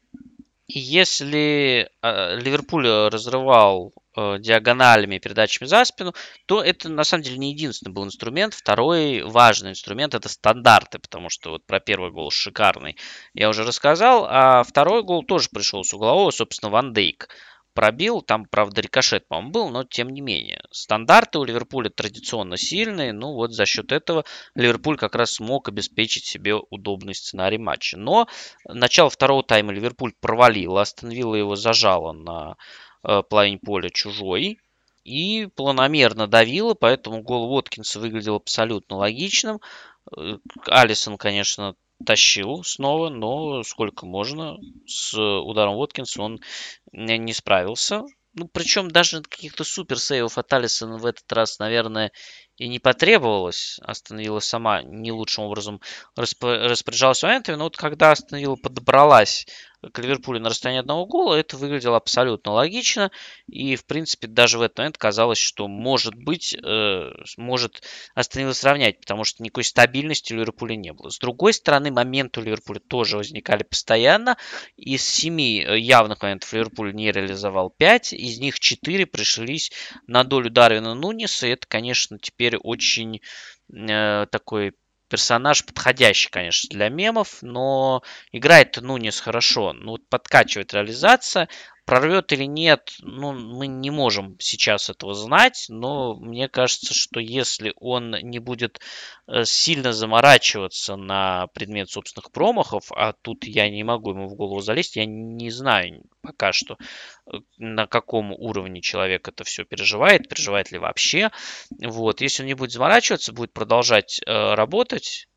Если э, Ливерпуль разрывал э, диагоналями, передачами за спину, то это на самом деле не единственный был инструмент. Второй важный инструмент это стандарты, потому что вот про первый гол шикарный я уже рассказал, а второй гол тоже пришел с углового, собственно, Ван Дейк пробил. Там, правда, рикошет, по-моему, был, но тем не менее. Стандарты у Ливерпуля традиционно сильные. Ну вот за счет этого Ливерпуль как раз смог обеспечить себе удобный сценарий матча. Но начало второго тайма Ливерпуль провалил. Астон его зажала на половине поля чужой. И планомерно давила, поэтому гол Уоткинса выглядел абсолютно логичным. Э, Алисон, конечно, тащил снова, но сколько можно. С ударом Уоткинса он не справился. Ну, причем даже каких-то супер сейвов от Алисона в этот раз, наверное, и не потребовалось. Остановила сама не лучшим образом распоряжалась моментами. Но вот когда остановила подобралась к Ливерпулю на расстоянии одного гола, это выглядело абсолютно логично. И, в принципе, даже в этот момент казалось, что может быть, э, может Астон сравнять, потому что никакой стабильности у Ливерпуля не было. С другой стороны, моменты у Ливерпуля тоже возникали постоянно. Из семи э, явных моментов Ливерпуль не реализовал пять, из них четыре пришлись на долю Дарвина Нуниса. И это, конечно, теперь очень э, такой персонаж подходящий, конечно, для мемов, но играет Нунес хорошо. Ну, подкачивает реализация. Прорвет или нет, ну, мы не можем сейчас этого знать, но мне кажется, что если он не будет э, сильно заморачиваться на предмет собственных промахов, а тут я не могу ему в голову залезть, я не знаю пока что, э, на каком уровне человек это все переживает, переживает ли вообще. Вот, если он не будет заморачиваться, будет продолжать э, работать,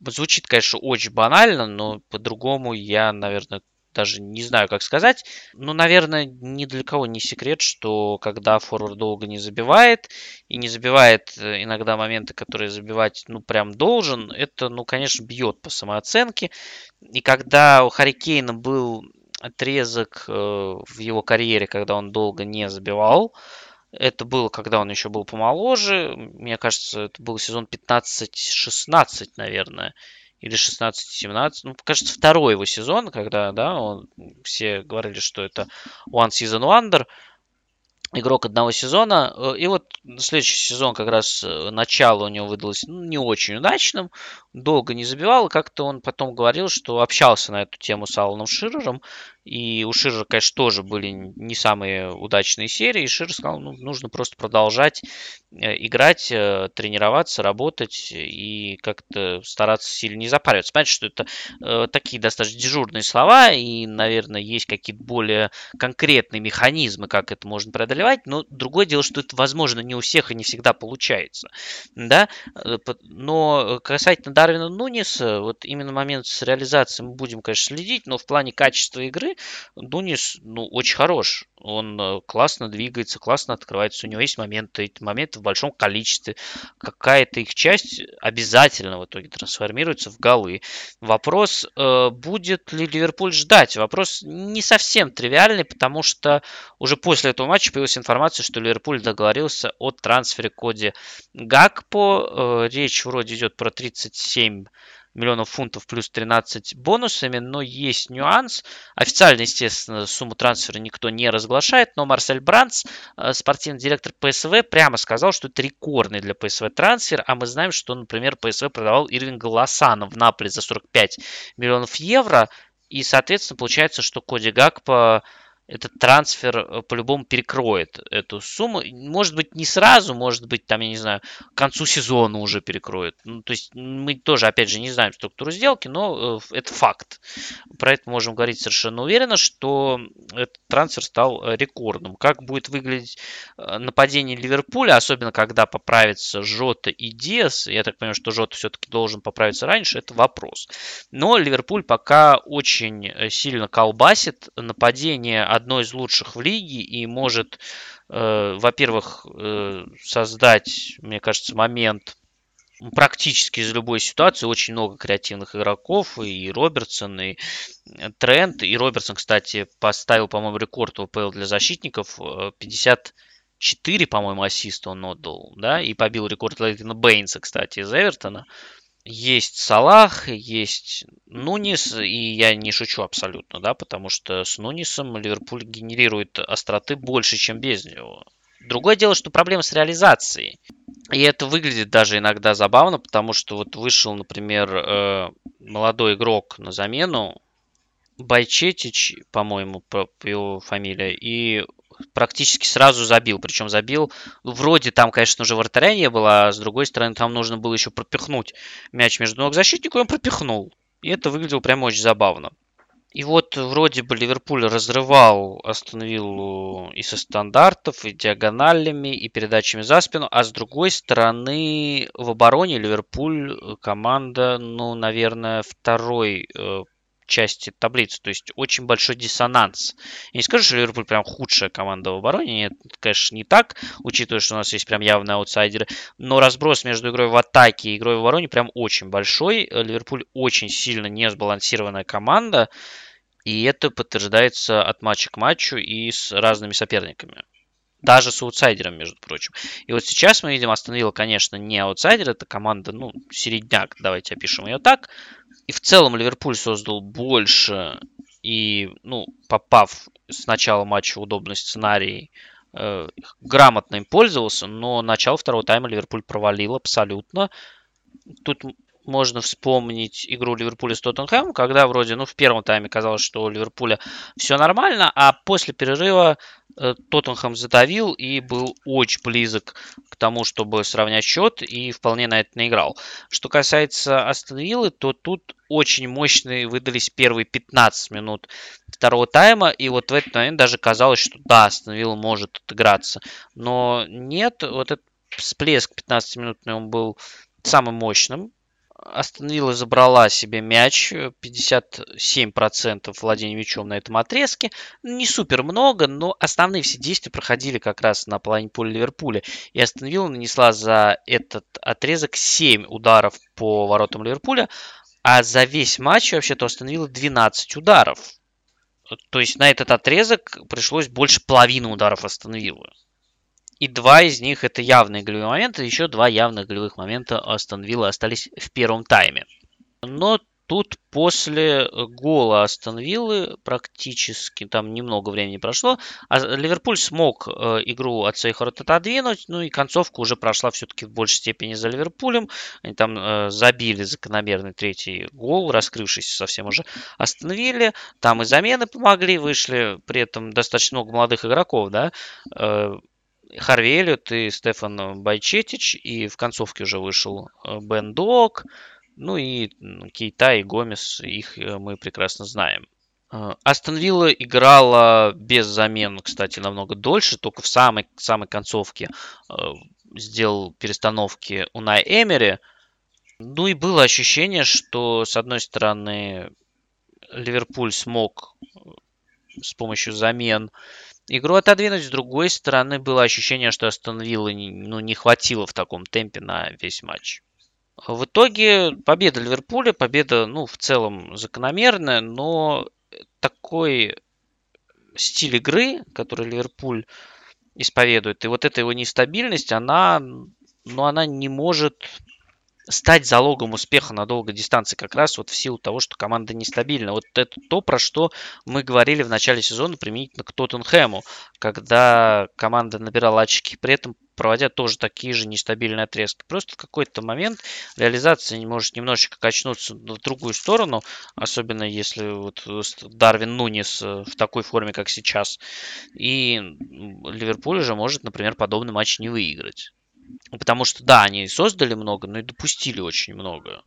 звучит, конечно, очень банально, но по-другому я, наверное, даже не знаю, как сказать. Но, наверное, ни для кого не секрет, что когда форвард долго не забивает, и не забивает э, иногда моменты, которые забивать, ну, прям должен, это, ну, конечно, бьет по самооценке. И когда у Харикейна был отрезок э, в его карьере, когда он долго не забивал, это было, когда он еще был помоложе. Мне кажется, это был сезон 15-16, наверное или 16-17, ну, кажется, второй его сезон, когда, да, он, все говорили, что это One Season Wonder, игрок одного сезона. Э, и вот следующий сезон как раз э, начало у него выдалось ну, не очень удачным. Долго не забивал. И как-то он потом говорил, что общался на эту тему с Алланом Ширером. И у Ширера, конечно, тоже были не самые удачные серии. И Ширер сказал, ну, нужно просто продолжать э, играть, э, тренироваться, работать и как-то стараться сильно не запариваться. Понимаете, что это э, такие достаточно дежурные слова, и, наверное, есть какие-то более конкретные механизмы, как это можно преодолевать, но другое дело, что это, возможно, не у всех и не всегда получается. Да? Но касательно Дарвина Нуниса, вот именно момент с реализацией мы будем, конечно, следить, но в плане качества игры Дунис, ну, очень хорош. Он э, классно двигается, классно открывается. У него есть моменты, эти моменты в большом количестве. Какая-то их часть обязательно в итоге трансформируется в голы. Вопрос, э, будет ли Ливерпуль ждать? Вопрос не совсем тривиальный, потому что уже после этого матча появилась информация, что Ливерпуль договорился о трансфере коде Гакпо. Э, речь вроде идет про 37 миллионов фунтов плюс 13 бонусами, но есть нюанс. Официально, естественно, сумму трансфера никто не разглашает, но Марсель Бранц, э, спортивный директор ПСВ, прямо сказал, что это рекордный для ПСВ трансфер, а мы знаем, что, например, ПСВ продавал Ирвинга Лосана в Наполе за 45 миллионов евро, И, соответственно, получается, что Коди Гакпа этот трансфер э, по-любому перекроет эту сумму. Может быть, не сразу, может быть, там, я не знаю, к концу сезона уже перекроет. Ну, то есть мы тоже, опять же, не знаем структуру сделки, но э, это факт. Про это можем говорить совершенно уверенно, что этот трансфер стал э, рекордным. Как будет выглядеть нападение Ливерпуля, особенно когда поправится Жота и Диас, я так понимаю, что Жота все-таки должен поправиться раньше, это вопрос. Но Ливерпуль пока очень сильно колбасит. Нападение одно из лучших в лиге и может, э, во-первых, э, создать, мне кажется, момент практически из любой ситуации. Очень много креативных игроков. И Робертсон, и Трент. И Робертсон, кстати, поставил, по-моему, рекорд ВПЛ для защитников. 54, по-моему, ассиста он отдал. Да? И побил рекорд Лейтона Бейнса, кстати, из Эвертона есть Салах, есть Нунис, и я не шучу абсолютно, да, потому что с Нунисом Ливерпуль генерирует остроты больше, чем без него. Другое дело, что проблема с реализацией. И это выглядит даже иногда забавно, потому что вот вышел, например, э, молодой игрок на замену, Байчетич, по-моему, его фамилия, и практически сразу забил. Причем забил, ну, вроде там, конечно, уже вратаря не было, а с другой стороны там нужно было еще пропихнуть мяч между ног защитнику, и он пропихнул. И это выглядело прям очень забавно. И вот вроде бы Ливерпуль разрывал остановил и со стандартов, и диагоналями, и передачами за спину, а с другой стороны в обороне Ливерпуль команда, ну, наверное, второй э, части таблицы. То есть очень большой диссонанс. Я не скажу, что Ливерпуль прям худшая команда в обороне. Нет, конечно, не так, учитывая, что у нас есть прям явные аутсайдеры. Но разброс между игрой в атаке и игрой в обороне прям очень большой. Ливерпуль очень сильно не сбалансированная команда. И это подтверждается от матча к матчу и с разными соперниками. Даже с аутсайдером, между прочим. И вот сейчас мы видим, остановила, конечно, не аутсайдер, это команда, ну, середняк, давайте опишем ее так. И в целом Ливерпуль создал больше и, ну, попав с начала матча в удобный сценарий, э, грамотно им пользовался, но начало второго тайма Ливерпуль провалил абсолютно. Тут можно вспомнить игру Ливерпуля с Тоттенхэмом, когда вроде, ну, в первом тайме казалось, что у Ливерпуля все нормально, а после перерыва Тоттенхэм задавил и был очень близок к тому, чтобы сравнять счет, и вполне на это наиграл. Что касается Астон Виллы, то тут очень мощные выдались первые 15 минут второго тайма, и вот в этот момент даже казалось, что да, Астон Вилла может отыграться. Но нет, вот этот всплеск 15-минутный, он был самым мощным, Астон Вилла забрала себе мяч, 57% владения мячом на этом отрезке. Не супер много, но основные все действия проходили как раз на половине поля Ливерпуля. И Астон Вилла нанесла за этот отрезок 7 ударов по воротам Ливерпуля, а за весь матч вообще-то Астон Вилла 12 ударов. То есть на этот отрезок пришлось больше половины ударов Астон. И два из них это явные голевые моменты, еще два явных голевых момента Астон Вилла остались в первом тайме. Но тут после гола Астон Виллы практически там немного времени прошло, а Ливерпуль смог э, игру от своих ворот отодвинуть, ну и концовка уже прошла все-таки в большей степени за Ливерпулем. Они там э, забили закономерный третий гол, раскрывшийся совсем уже остановили. Там и замены помогли, вышли при этом достаточно много молодых игроков, да, э, Харви Эллиот и Стефан Байчетич, и в концовке уже вышел э, Бен Док, ну и Кейта и Гомес, их э, мы прекрасно знаем. Э, Астон Вилла играла без замен, кстати, намного дольше, только в самой, самой концовке сделал перестановки Унай Эмери. Ну и было ощущение, что, с одной стороны, Ливерпуль смог с помощью замен игру отодвинуть. С другой стороны, было ощущение, что Астон Виллы ну, не хватило в таком темпе на весь матч. В итоге победа Ливерпуля, победа, ну, в целом закономерная, но такой стиль игры, который Ливерпуль исповедует, и вот эта его нестабильность, она, ну, она не может стать залогом успеха на долгой дистанции как раз вот в силу того, что команда нестабильна. Вот это то, про что мы говорили в начале сезона применительно к Тоттенхэму, когда команда набирала очки, при этом проводя тоже такие же нестабильные отрезки. Просто в какой-то момент реализация может немножечко качнуться в другую сторону, особенно если вот Дарвин Нунис э, в такой форме, как сейчас. И Ливерпуль уже может, например, подобный матч не выиграть. Потому что, да, они создали много, но и допустили очень много.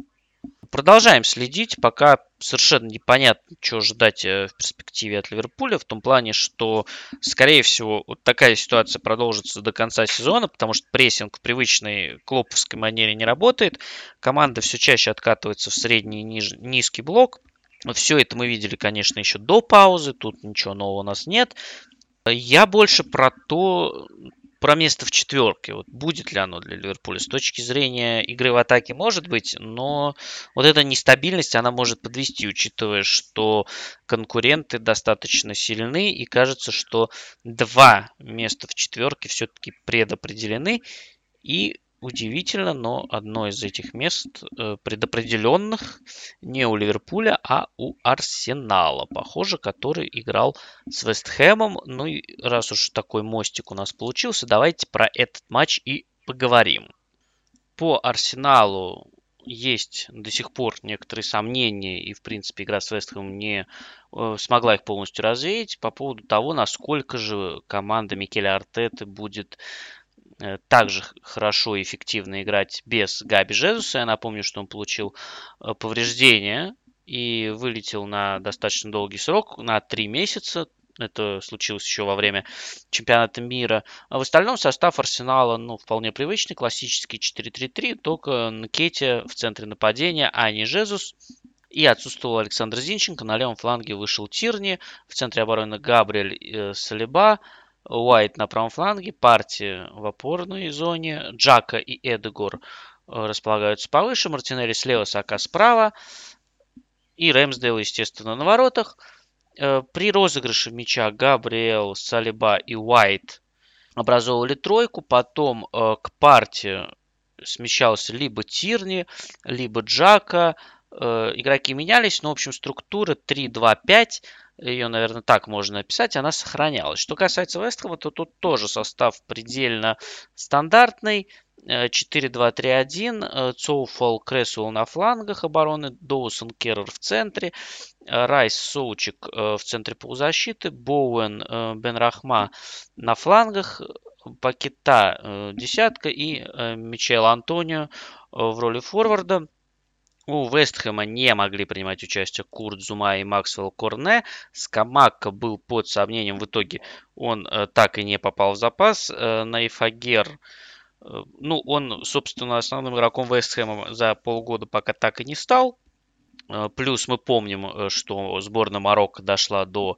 Продолжаем следить, пока совершенно непонятно, что ожидать э, в перспективе от Ливерпуля, в том плане, что, скорее всего, вот такая ситуация продолжится до конца сезона, потому что прессинг в привычной клоповской манере не работает, команда все чаще откатывается в средний и ниж... низкий блок, все это мы видели, конечно, еще до паузы, тут ничего нового у нас нет. Я больше про то, про место в четверке. Вот будет ли оно для Ливерпуля? С точки зрения игры в атаке может быть, но вот эта нестабильность, она может подвести, учитывая, что конкуренты достаточно сильны, и кажется, что два места в четверке все-таки предопределены. И удивительно, но одно из этих мест э, предопределенных не у Ливерпуля, а у Арсенала, похоже, который играл с Вестхэмом. Ну и раз уж такой мостик у нас получился, давайте про этот матч и поговорим. По Арсеналу есть до сих пор некоторые сомнения, и, в принципе, игра с Вестхэмом не э, смогла их полностью развеять по поводу того, насколько же команда Микеля Артеты будет также хорошо и эффективно играть без Габи Жезуса. Я напомню, что он получил э, повреждение и вылетел на достаточно долгий срок, на 3 месяца. Это случилось еще во время чемпионата мира. А в остальном состав Арсенала ну, вполне привычный, классический 4-3-3, только на Кете в центре нападения, а не Жезус. И отсутствовал Александр Зинченко. На левом фланге вышел Тирни. В центре обороны Габриэль э, Салиба. Уайт на правом фланге, партия в опорной зоне, Джака и Эдегор э, располагаются повыше, Мартинелли слева, Сака справа и Рэмсдейл, естественно, на воротах. Э, при розыгрыше мяча Габриэл, Салиба и Уайт образовывали тройку, потом э, к партии смещался либо Тирни, либо Джака, игроки менялись, но, в общем, структура 3-2-5 ее, наверное, так можно описать, она сохранялась. Что касается Вестхэма, то тут тоже состав предельно стандартный. 4-2-3-1, Цоуфол, Кресуэлл на флангах обороны, Доусон, Керрер в центре, э, Райс, Соучик э, в центре полузащиты, Боуэн, э, Бенрахма на флангах, Пакета десятка и Мичел Антонио в роли форварда. У Вестхэма не могли принимать участие Курт Зума и Максвелл Корне. Скамака был под сомнением. В итоге он э, так и не попал в запас. Э, Наифагер, э, ну, он, собственно, основным игроком Вестхэма за полгода пока так и не стал. Э, плюс мы помним, э, что сборная Марокко дошла до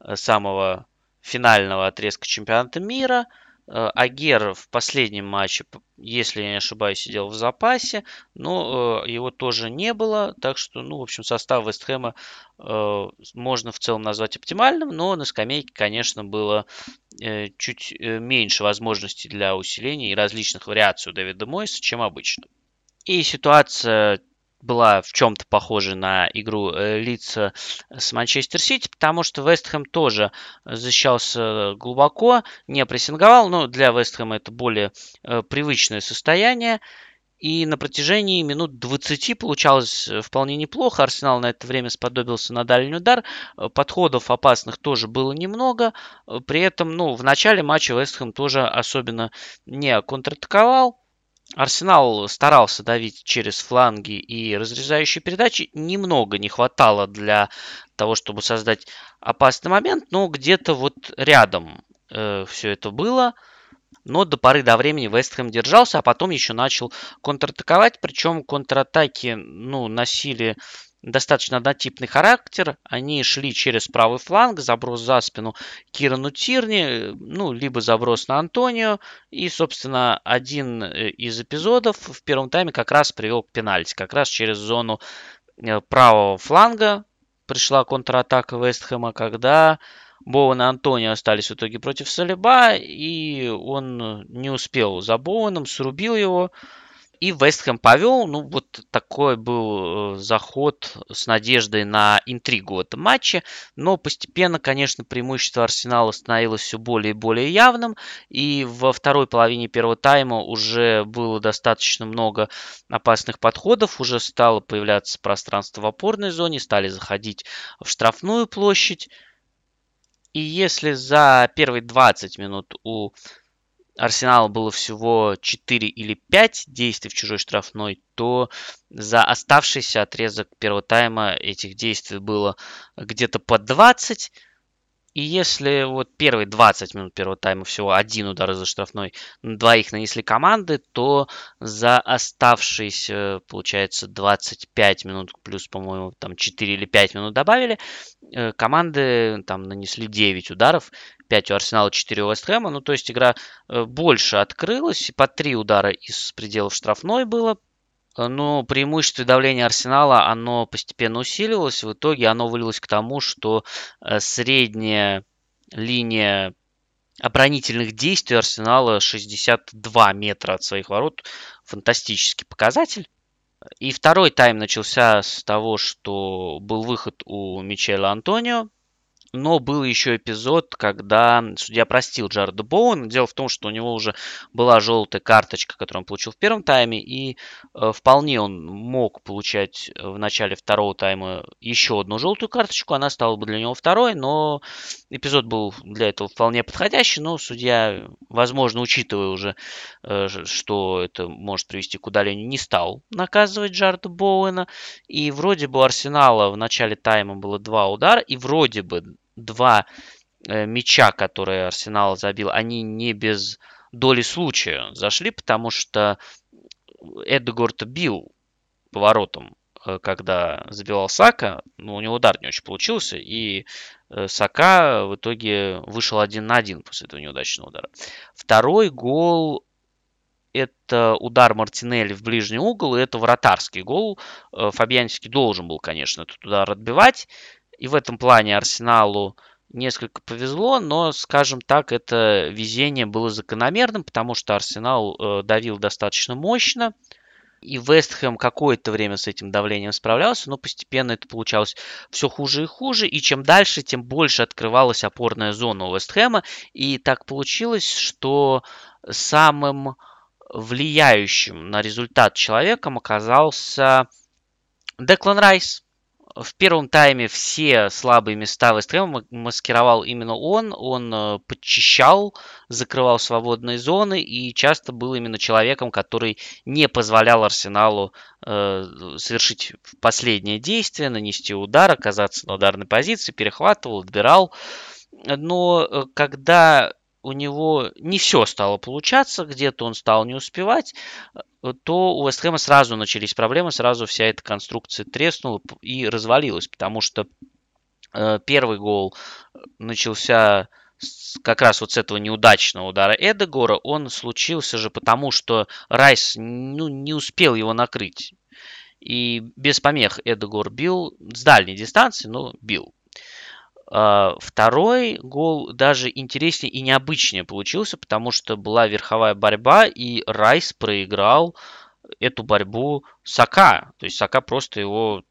э, самого финального отрезка чемпионата мира – Агер в последнем матче, если я не ошибаюсь, сидел в запасе, но э, его тоже не было. Так что, ну, в общем, состав Вестхэма э, можно в целом назвать оптимальным, но на скамейке, конечно, было чуть меньше возможностей для усиления и различных вариаций у Дэвида Мойса, чем обычно. И ситуация была в чем-то похожа на игру э, лица с Манчестер Сити, потому что Вестхэм тоже защищался глубоко, не прессинговал, но для Вестхэма это более э, привычное состояние. И на протяжении минут 20 получалось вполне неплохо. Арсенал на это время сподобился на дальний удар. Подходов опасных тоже было немного. При этом, ну, в начале матча Вестхэм тоже особенно не контратаковал. Арсенал старался давить через фланги и разрезающие передачи. Немного не хватало для того, чтобы создать опасный момент, но где-то вот рядом э, все это было. Но до поры до времени Вестхэм держался, а потом еще начал контратаковать. Причем контратаки ну, носили достаточно однотипный характер. Они шли через правый фланг, заброс за спину Кирану Тирни, ну, либо заброс на Антонио. И, собственно, один э, из эпизодов в первом тайме как раз привел к пенальти. Как раз через зону э, правого фланга пришла контратака Вестхэма, когда Боуэн и Антонио остались в итоге против Салиба, и он не успел за Боуэном, срубил его. И Вестхэм повел. Ну, вот такой был э, заход с надеждой на интригу в этом матче. Но постепенно, конечно, преимущество Арсенала становилось все более и более явным. И во второй половине первого тайма уже было достаточно много опасных подходов. Уже стало появляться пространство в опорной зоне. Стали заходить в штрафную площадь. И если за первые 20 минут у Арсенала было всего 4 или 5 действий в чужой штрафной, то за оставшийся отрезок первого тайма этих действий было где-то по 20. И если вот первые 20 минут первого тайма всего один удар из-за штрафной, двоих нанесли команды, то за оставшиеся, получается, 25 минут, плюс, по-моему, там 4 или 5 минут добавили, команды там нанесли 9 ударов, 5 у Арсенала, 4 у Вестхэма. Ну, то есть игра э, больше открылась, по 3 удара из пределов штрафной было, Э, но преимущество давления Арсенала, оно постепенно усиливалось. В итоге оно вылилось к тому, что э, средняя линия оборонительных действий Арсенала 62 метра от своих ворот. Фантастический показатель. И второй тайм начался с того, что был выход у Мичела Антонио. Но был еще эпизод, когда судья простил Джареда Боуэна. Дело в том, что у него уже была желтая карточка, которую он получил в первом тайме, и э, вполне он мог получать в начале второго тайма еще одну желтую карточку. Она стала бы для него второй, но эпизод был для этого вполне подходящий. Но судья, возможно, учитывая уже, э, что это может привести к удалению, не стал наказывать Джареда Боуэна. И вроде бы у Арсенала в начале тайма было два удара, и вроде бы два э, мяча, которые Арсенал забил, они не без доли случая зашли, потому что Эдгард бил поворотом, э, когда забивал Сака, но у него удар не очень получился, и Сака в итоге вышел один на один после этого неудачного удара. Второй гол это удар Мартинелли в ближний угол, и это вратарский гол. Фабианский должен был, конечно, этот удар отбивать. И в этом плане Арсеналу несколько повезло, но, скажем так, это везение было закономерным, потому что Арсенал э, давил достаточно мощно. И Вестхэм какое-то время с этим давлением справлялся, но постепенно это получалось все хуже и хуже. И чем дальше, тем больше открывалась опорная зона у Вестхэма. И так получилось, что самым влияющим на результат человеком оказался Деклан Райс в первом тайме все слабые места Вестхэма маскировал именно он. Он э, подчищал, закрывал свободные зоны и часто был именно человеком, который не позволял Арсеналу э, совершить последнее действие, нанести удар, оказаться на ударной позиции, перехватывал, отбирал. Но э, когда у него не все стало получаться, где-то он стал не успевать, э, то у Вестхэма сразу начались проблемы, сразу вся эта конструкция треснула и развалилась, потому что э, первый гол начался как раз вот с этого неудачного удара Эдегора, он случился же потому, что Райс ну, не успел его накрыть. И без помех Эдегор бил с дальней дистанции, но бил. А, второй гол даже интереснее и необычнее получился, потому что была верховая борьба, и Райс проиграл эту борьбу Сака. То есть Сака просто его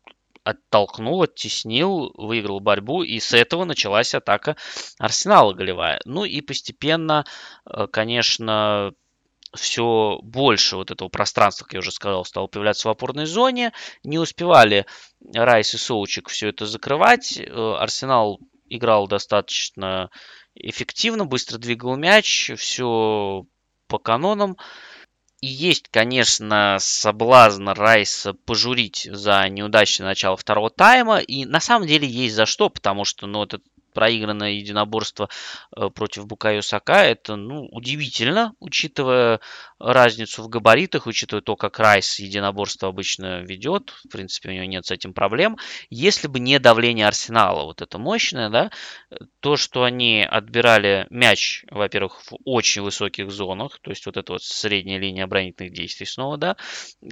оттолкнул, оттеснил, выиграл борьбу, и с этого началась атака Арсенала голевая. Ну и постепенно, э, конечно, все больше вот этого пространства, как я уже сказал, стало появляться в опорной зоне. Не успевали Райс и Соучик все это закрывать. Э, Арсенал играл достаточно эффективно, быстро двигал мяч, все по канонам. И есть, конечно, соблазн Райса пожурить за неудачное начало второго тайма. И на самом деле есть за что, потому что ну, этот проигранное единоборство э, против Букайо Сака. Это ну, удивительно, учитывая разницу в габаритах, учитывая то, как Райс единоборство обычно ведет. В принципе, у него нет с этим проблем. Если бы не давление Арсенала, вот это мощное, да, то, что они отбирали мяч, во-первых, в очень высоких зонах, то есть вот эта вот средняя линия оборонительных действий снова, да,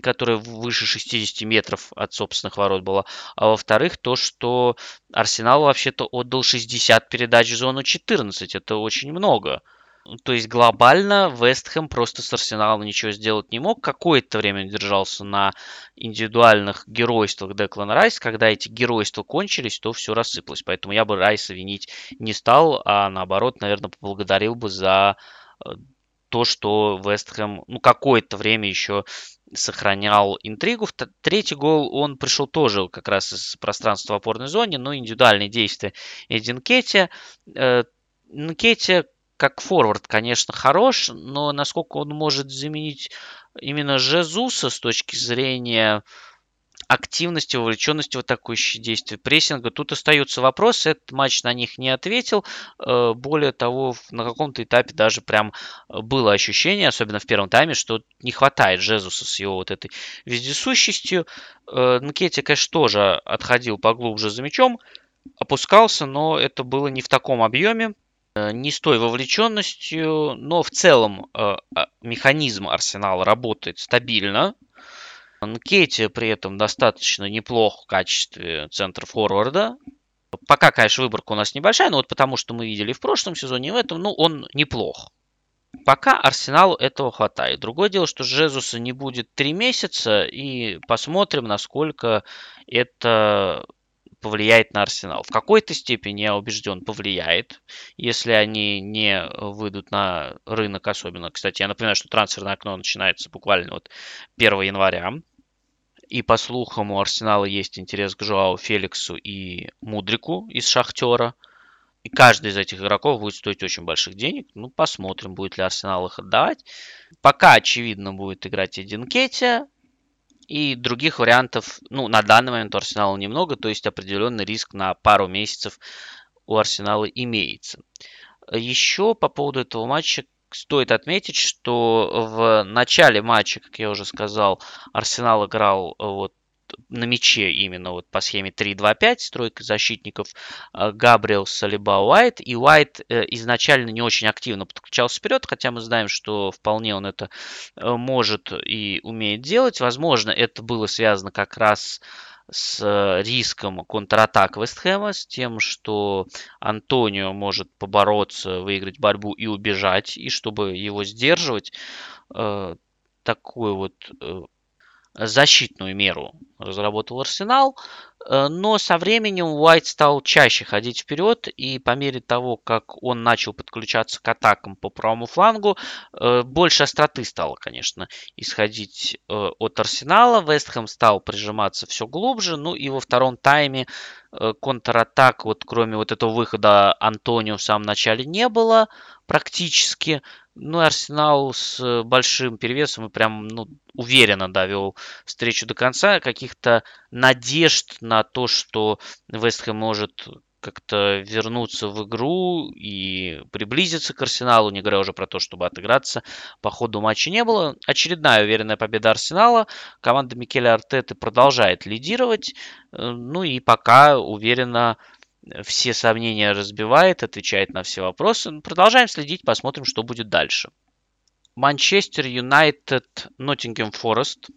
которая выше 60 метров от собственных ворот была, а во-вторых, то, что Арсенал вообще-то отдал 60 передач в зону 14, это очень много. То есть глобально Вестхэм просто с Арсеналом ничего сделать не мог. Какое-то время держался на индивидуальных геройствах Деклан Райс. Когда эти геройства кончились, то все рассыпалось. Поэтому я бы Райса винить не стал, а наоборот, наверное, поблагодарил бы за э, то, что Вестхэм ну, какое-то время еще сохранял интригу. Третий гол, он пришел тоже как раз из пространства в опорной зоне, но индивидуальные действия Эдин Кетти. Э, Кетти как форвард, конечно, хорош, но насколько он может заменить именно Жезуса с точки зрения активности, вовлеченности в атакующие действия, прессинга. Тут остаются вопросы, этот матч на них не ответил. Э, более того, на каком-то этапе даже прям было ощущение, особенно в первом тайме, что не хватает Жезуса с его вот этой вездесущестью. Э, Нкетти, конечно, тоже отходил поглубже за мячом, опускался, но это было не в таком объеме, э, не с той вовлеченностью, но в целом а, механизм Арсенала работает стабильно, Нкетти при этом достаточно неплох в качестве центра форварда. Пока, конечно, выборка у нас небольшая, но вот потому что мы видели в прошлом сезоне, и в этом, ну, он неплох. Пока Арсеналу этого хватает. Другое дело, что Жезуса не будет три месяца, и посмотрим, насколько это повлияет на Арсенал. В какой-то степени, я убежден, повлияет, если они не выйдут на рынок особенно. Кстати, я напоминаю, что трансферное окно начинается буквально вот 1 января. И по слухам у Арсенала есть интерес к Жоау Феликсу и Мудрику из Шахтера. И каждый из этих игроков будет стоить очень больших денег. Ну, посмотрим, будет ли Арсенал их отдавать. Пока, очевидно, будет играть Эдин Кетти. И других вариантов, ну, на данный момент у Арсенала немного, то есть определенный риск на пару месяцев у Арсенала имеется. Еще по поводу этого матча стоит отметить, что в начале матча, как я уже сказал, Арсенал играл э, вот на мяче именно вот по схеме 3-2-5 стройка защитников э, Габриэл, Салиба, Уайт. И Уайт э, изначально не очень активно подключался вперед, хотя мы знаем, что вполне он это может и умеет делать. Возможно, это было связано как раз с э, риском контратак Вестхэма, с тем, что Антонио может побороться, выиграть борьбу и убежать, и чтобы его сдерживать, э, такую вот э, защитную меру разработал Арсенал, э, но со временем Уайт стал чаще ходить вперед, и по мере того, как он начал подключаться к атакам по правому флангу, э, больше остроты стало, конечно, исходить э, от Арсенала. Вестхэм стал прижиматься все глубже, ну и во втором тайме контратак, вот кроме вот этого выхода Антонио в самом начале не было практически. Ну, Арсенал с большим перевесом и прям ну, уверенно довел встречу до конца. Каких-то надежд на то, что Вестхэм может как-то вернуться в игру и приблизиться к Арсеналу, не говоря уже про то, чтобы отыграться, по ходу матча не было. Очередная уверенная победа Арсенала. Команда Микеля Артеты продолжает лидировать. Э, ну и пока уверенно все сомнения разбивает, отвечает на все вопросы. Продолжаем следить, посмотрим, что будет дальше. Манчестер Юнайтед, Ноттингем Форест.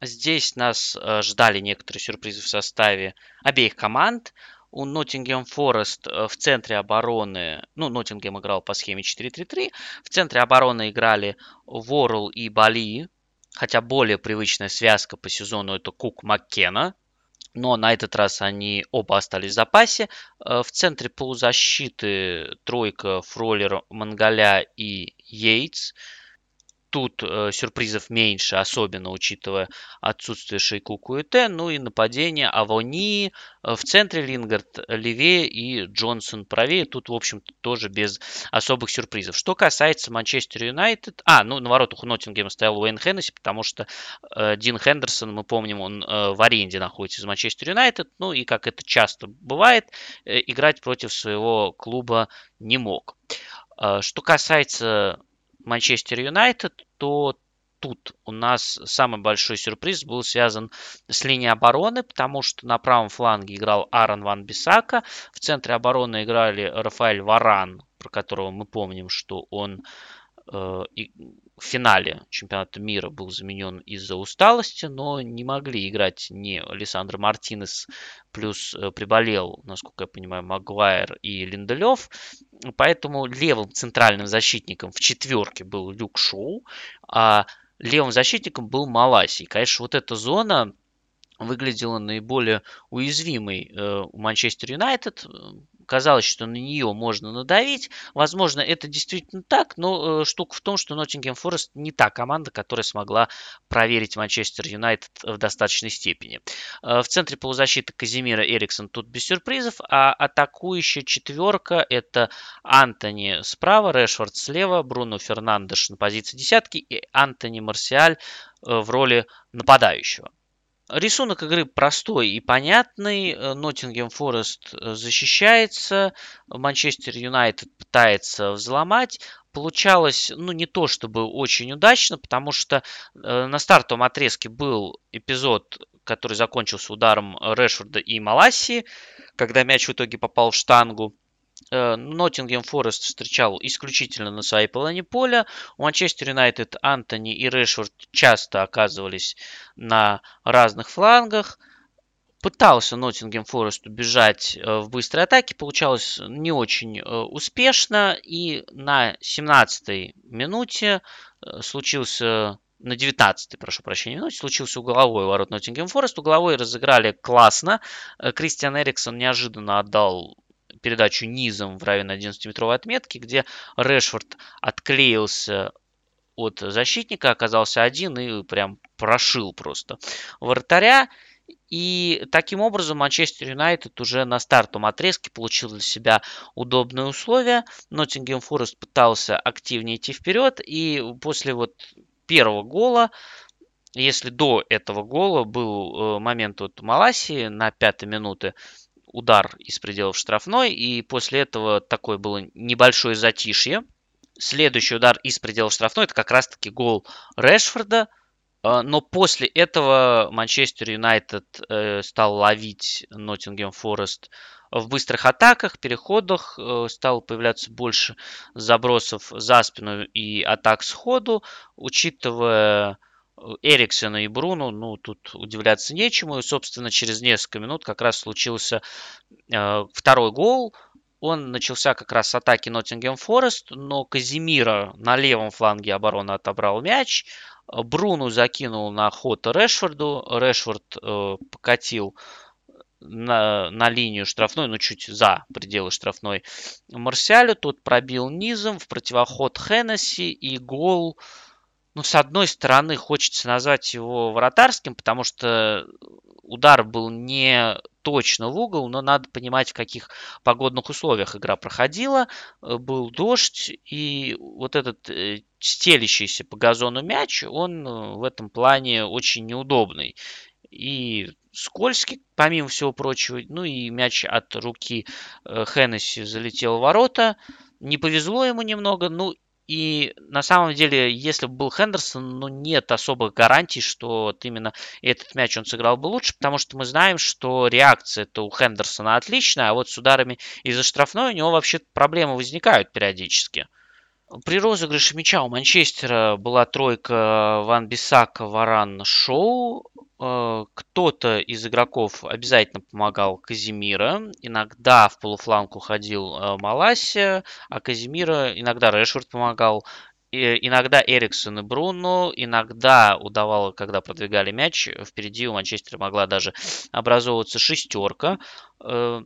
Здесь нас э, ждали некоторые сюрпризы в составе обеих команд. У Ноттингем Форест э, в центре обороны, ну, Ноттингем играл по схеме 4-3-3, в центре обороны играли Ворл и Бали, хотя более привычная связка по сезону это Кук Маккена, но на этот раз они оба остались в запасе. Э, в центре полузащиты тройка Фроллер, Мангаля и Йейтс. Тут э, сюрпризов меньше, особенно учитывая отсутствие Шейку Куэте. Ну и нападение Авони э, в центре Лингард левее и Джонсон правее. Тут, в общем-то, тоже без особых сюрпризов. Что касается Манчестер Юнайтед... А, ну, на воротах у Ноттингема стоял Уэйн Хеннесси, потому что э, Дин Хендерсон, мы помним, он э, в аренде находится из Манчестер Юнайтед. Ну и, как это часто бывает, э, играть против своего клуба не мог. Э, что касается Манчестер Юнайтед, то тут у нас самый большой сюрприз был связан с линией обороны, потому что на правом фланге играл Аарон Ван Бисака, в центре обороны играли Рафаэль Варан, про которого мы помним, что он э, в финале чемпионата мира был заменен из-за усталости, но не могли играть ни Александр Мартинес, плюс э, приболел, насколько я понимаю, Магуайр и Линделев. Поэтому левым центральным защитником в четверке был Люк Шоу, а левым защитником был Маласи. конечно, вот эта зона выглядела наиболее уязвимой э, у Манчестер Юнайтед казалось, что на нее можно надавить. Возможно, это действительно так, но э, штука в том, что Ноттингем Форест не та команда, которая смогла проверить Манчестер Юнайтед в достаточной степени. Э, в центре полузащиты Казимира Эриксон тут без сюрпризов, а атакующая четверка это Антони справа, Решфорд слева, Бруно Фернандеш на позиции десятки и Антони Марсиаль э, в роли нападающего. Рисунок игры простой и понятный. Ноттингем Форест э, защищается, Манчестер Юнайтед пытается взломать. Получалось, ну, не то чтобы очень удачно, потому что э, на стартовом отрезке был эпизод, который закончился ударом Решфорда и Маласи, когда мяч в итоге попал в штангу. Э, Ноттингем Форест встречал исключительно на своей половине поля. У Манчестер Юнайтед Антони и Решфорд часто оказывались на разных флангах. Пытался Ноттингем Форест убежать э, в быстрой атаке, получалось не очень э, успешно. И на 17-й минуте случился на 19-й, прошу прощения, минуте случился угловой ворот Ноттингем Форест. Угловой разыграли классно. Кристиан Эриксон неожиданно отдал передачу низом в районе 11-метровой отметки, где Решфорд отклеился от защитника, оказался один и прям прошил просто вратаря. И таким образом Манчестер Юнайтед уже на стартовом отрезке получил для себя удобные условия. Ноттингем Форест пытался активнее идти вперед. И после вот первого гола, если до этого гола был э, момент от Маласии на пятой минуте, удар из пределов штрафной, и после этого такое было небольшое затишье. Следующий удар из пределов штрафной, это как раз-таки гол Решфорда, а, но после этого Манчестер Юнайтед э, стал ловить Ноттингем Форест в быстрых атаках, переходах, э, стало появляться больше забросов за спину и атак сходу, учитывая Эриксона и Бруну, ну, тут удивляться нечему. И, собственно, через несколько минут как раз случился э, второй гол. Он начался как раз с атаки Ноттингем Форест, но Казимира на левом фланге обороны отобрал мяч. Бруну закинул на ход Решфорду. Решфорд э, покатил на, на линию штрафной, ну чуть за пределы штрафной Марсиалю. Тот пробил низом в противоход Хеннесси и гол ну, с одной стороны, хочется назвать его вратарским, потому что удар был не точно в угол, но надо понимать, в каких погодных условиях игра проходила. Э, был дождь, и вот этот э, стелящийся по газону мяч, он э, в этом плане очень неудобный. И скользкий, помимо всего прочего. Ну и мяч от руки Хеннесси залетел в ворота. Не повезло ему немного. Ну и на самом деле, если бы был Хендерсон, ну нет особых гарантий, что вот именно этот мяч он сыграл бы лучше, потому что мы знаем, что реакция-то у Хендерсона отличная, а вот с ударами из-за штрафной у него вообще проблемы возникают периодически. При розыгрыше мяча у Манчестера была тройка Ван Бисака, Варан, Шоу. Э, кто-то из игроков обязательно помогал Казимира. Иногда в полуфланг уходил э, Маласия, а Казимира иногда Решфорд помогал. иногда Эриксон и Бруно, иногда удавало, когда продвигали мяч, впереди у Манчестера могла даже образовываться шестерка. Э,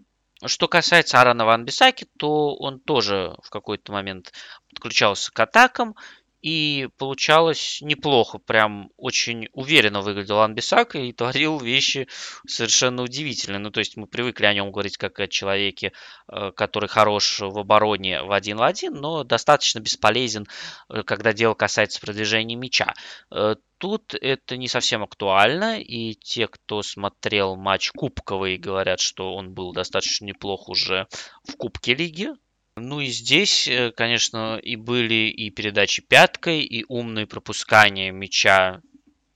что касается Арана Ван Бисаки, то он тоже в какой-то момент подключался к атакам, и получалось неплохо, прям очень уверенно выглядел Анбисака и творил вещи совершенно удивительные. Ну, то есть мы привыкли о нем говорить как о человеке, э, который хорош в обороне в один в один, но достаточно бесполезен, э, когда дело касается продвижения мяча. Э, тут это не совсем актуально, и те, кто смотрел матч кубковый, говорят, что он был достаточно неплох уже в Кубке Лиги, ну и здесь, э, конечно, и были и передачи пяткой, и умные пропускания мяча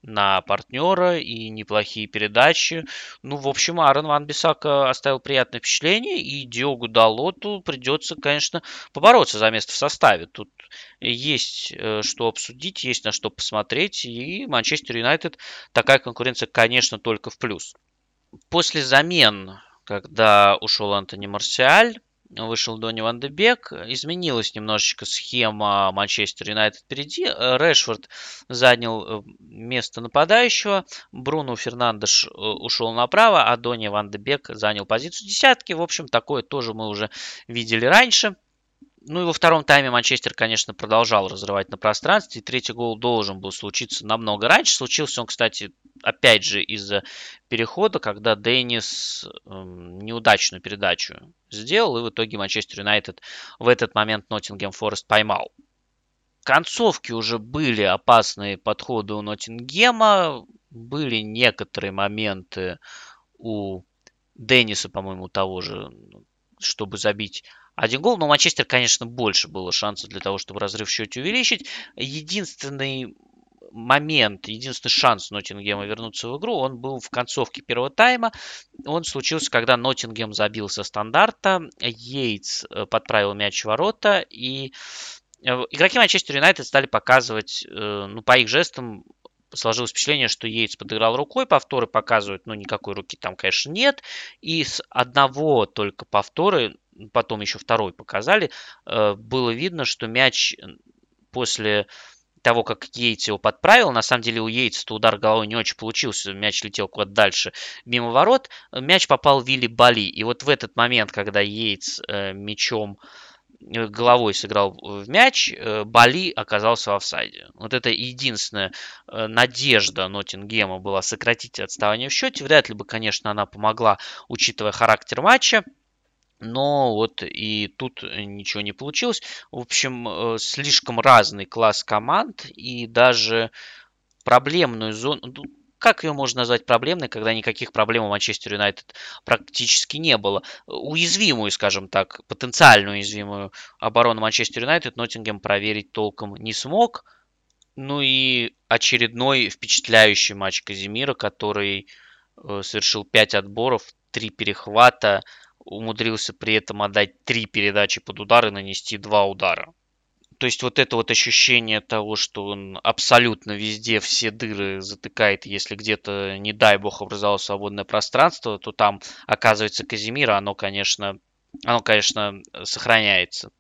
на партнера и неплохие передачи. Ну, в общем, Аарон Ван Бисака оставил приятное впечатление, и Диогу Далоту придется, конечно, побороться за место в составе. Тут есть э, что обсудить, есть на что посмотреть, и Манчестер Юнайтед такая конкуренция, конечно, только в плюс. После замен, когда ушел Антони Марсиаль, вышел Донни Ван де Бек. Изменилась немножечко схема Манчестер Юнайтед впереди. Решфорд занял э, место нападающего. Бруно Фернандеш э, ушел направо, а Донни Ван де Бек занял позицию десятки. В общем, такое тоже мы уже видели раньше. Ну и во втором тайме Манчестер, конечно, продолжал разрывать на пространстве. И третий гол должен был случиться намного раньше. Случился он, кстати, опять же из-за перехода, когда Деннис э, неудачную передачу сделал. И в итоге Манчестер Юнайтед в этот момент Ноттингем Форест поймал. Концовки уже были опасные подходы у Ноттингема. Были некоторые моменты у Денниса, по-моему, того же, чтобы забить один гол. Но Манчестер, конечно, больше было шансов для того, чтобы разрыв в счете увеличить. Единственный момент, единственный шанс Ноттингема вернуться в игру, он был в концовке первого тайма. Он случился, когда Ноттингем забил со стандарта, Йейтс э, подправил мяч в ворота, и э, игроки Манчестер Юнайтед стали показывать, э, ну, по их жестам, сложилось впечатление, что Йейтс подыграл рукой, повторы показывают, ну, никакой руки там, конечно, нет. И с одного только повторы, потом еще второй показали, э, было видно, что мяч после того, как Йейтс его подправил, на самом деле у Йейтса удар головой не очень получился, мяч летел куда-то дальше мимо ворот, мяч попал в Вилли Бали. И вот в этот момент, когда Йейтс э, мячом э, головой сыграл в мяч, э, Бали оказался в офсайде. Вот это единственная э, надежда Ноттингема была сократить отставание в счете. Вряд ли бы, конечно, она помогла, учитывая характер матча. Но вот и тут ничего не получилось. В общем, э, слишком разный класс команд и даже проблемную зону... Как ее можно назвать проблемной, когда никаких проблем у Манчестер Юнайтед практически не было? Уязвимую, скажем так, потенциально уязвимую оборону Манчестер Юнайтед Ноттингем проверить толком не смог. Ну и очередной впечатляющий матч Казимира, который э, совершил 5 отборов, 3 перехвата, умудрился при этом отдать три передачи под удар и нанести два удара. То есть вот это вот ощущение того, что он абсолютно везде все дыры затыкает, если где-то, не дай бог, образовалось свободное пространство, то там оказывается Казимира, оно, конечно, оно, конечно, сохраняется.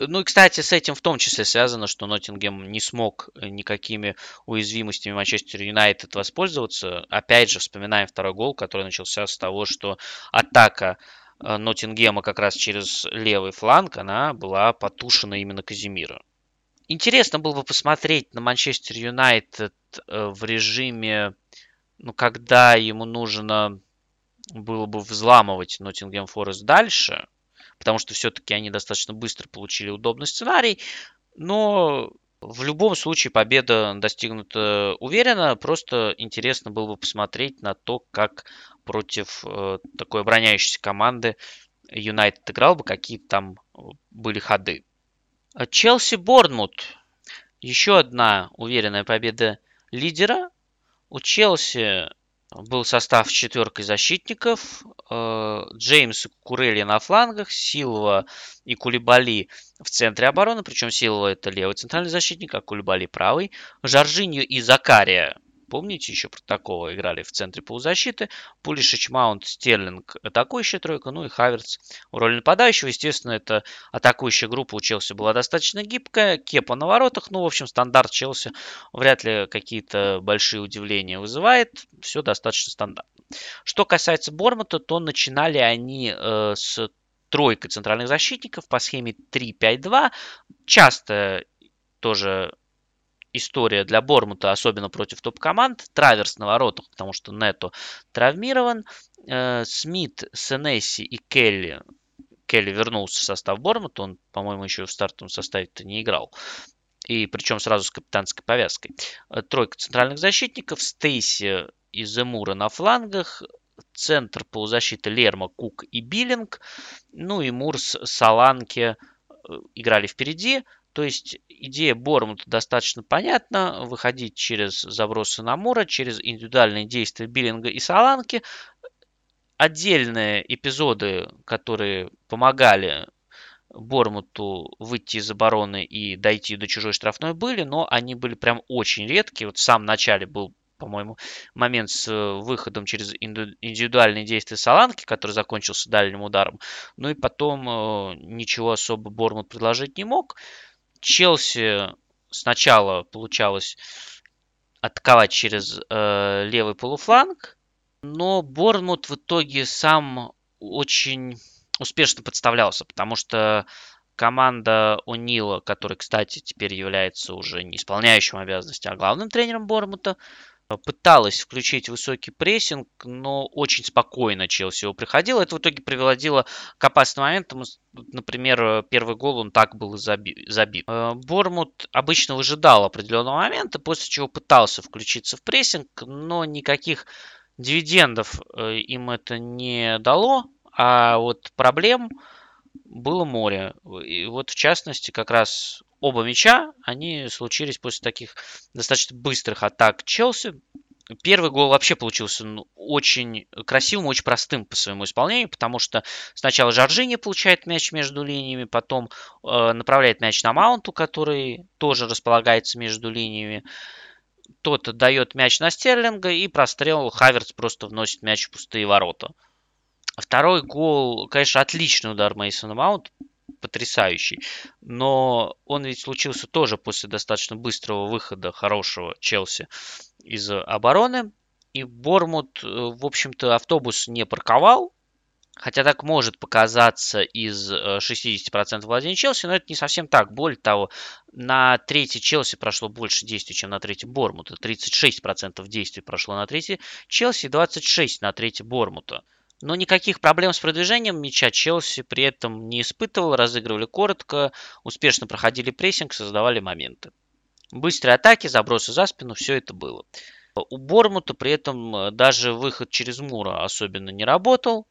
Ну и, кстати, с этим в том числе связано, что Ноттингем не смог никакими уязвимостями Манчестер Юнайтед воспользоваться. Опять же, вспоминаем второй гол, который начался с того, что атака Э, Ноттингема как раз через левый фланг, она была потушена именно Казимира. Интересно было бы посмотреть на Манчестер Юнайтед э, в режиме, ну, когда ему нужно было бы взламывать Ноттингем Форест дальше, потому что все-таки они достаточно быстро получили удобный сценарий, но в любом случае победа достигнута уверенно. Просто интересно было бы посмотреть на то, как против э, такой обороняющейся команды Юнайтед играл бы, какие там э, были ходы. Челси Борнмут. Еще одна уверенная победа лидера. У Челси был состав четверкой защитников. Э, Джеймс Курели на флангах, Силва и Кулибали в центре обороны. Причем Силва это левый центральный защитник, а Кулибали правый. Жоржинью и Закария Помните, еще про такого играли в центре полузащиты. Пулишич, Маунт, Стерлинг атакующая тройка, ну и Хаверц в роли нападающего. Естественно, эта атакующая группа у Челси была достаточно гибкая. Кепа на воротах, ну, в общем, стандарт Челси вряд ли какие-то большие удивления вызывает. Все достаточно стандартно. Что касается Бормута, то начинали они э, с тройкой центральных защитников по схеме 3-5-2. Часто тоже история для Бормута, особенно против топ-команд. Траверс на воротах, потому что Нету травмирован. Э, Смит, Сенесси и Келли. Келли вернулся в состав Бормута. Он, по-моему, еще в стартовом составе-то не играл. И причем сразу с капитанской повязкой. Э, тройка центральных защитников. Стейси и Земура на флангах. Центр полузащиты Лерма, Кук и Биллинг. Ну и Мурс, Саланке играли впереди. То есть идея Бормута достаточно понятна. Выходить через забросы на Мура, через индивидуальные действия Биллинга и Саланки. Отдельные эпизоды, которые помогали Бормуту выйти из обороны и дойти до чужой штрафной были, но они были прям очень редкие. Вот в самом начале был по-моему, момент с э, выходом через индивидуальные действия Саланки, который закончился дальним ударом. Ну и потом э, ничего особо Бормут предложить не мог. Челси сначала получалось атаковать через э, левый полуфланг, но Борнмут в итоге сам очень успешно подставлялся, потому что команда О'Нила, который, кстати, теперь является уже не исполняющим обязанности, а главным тренером Бормута, пыталась включить высокий прессинг, но очень спокойно Челси его приходил. Это в итоге приводило к опасным моментам. Например, первый гол он так был забит. Э, Бормут обычно выжидал определенного момента, после чего пытался включиться в прессинг, но никаких дивидендов э, им это не дало. А вот проблем было море. И вот в частности как раз оба мяча, они случились после таких достаточно быстрых атак Челси. Первый гол вообще получился ну, очень красивым, очень простым по своему исполнению, потому что сначала Жоржини получает мяч между линиями, потом э, направляет мяч на Маунту, который тоже располагается между линиями. Тот дает мяч на Стерлинга, и прострел Хаверц просто вносит мяч в пустые ворота. Второй гол, конечно, отличный удар Мейсона Маунт, потрясающий. Но он ведь случился тоже после достаточно быстрого выхода хорошего Челси из обороны. И Бормут, э, в общем-то, автобус не парковал. Хотя так может показаться из 60% э, владения Челси, но это не совсем так. Более того, на третий Челси прошло больше действий, чем на третий Бормута. 36% действий прошло на третий Челси, 26% на третий Бормута. Но никаких проблем с продвижением мяча Челси при этом не испытывал, разыгрывали коротко, успешно проходили прессинг, создавали моменты. Быстрые атаки, забросы за спину, все это было. У Бормута при этом э, даже выход через Мура особенно не работал.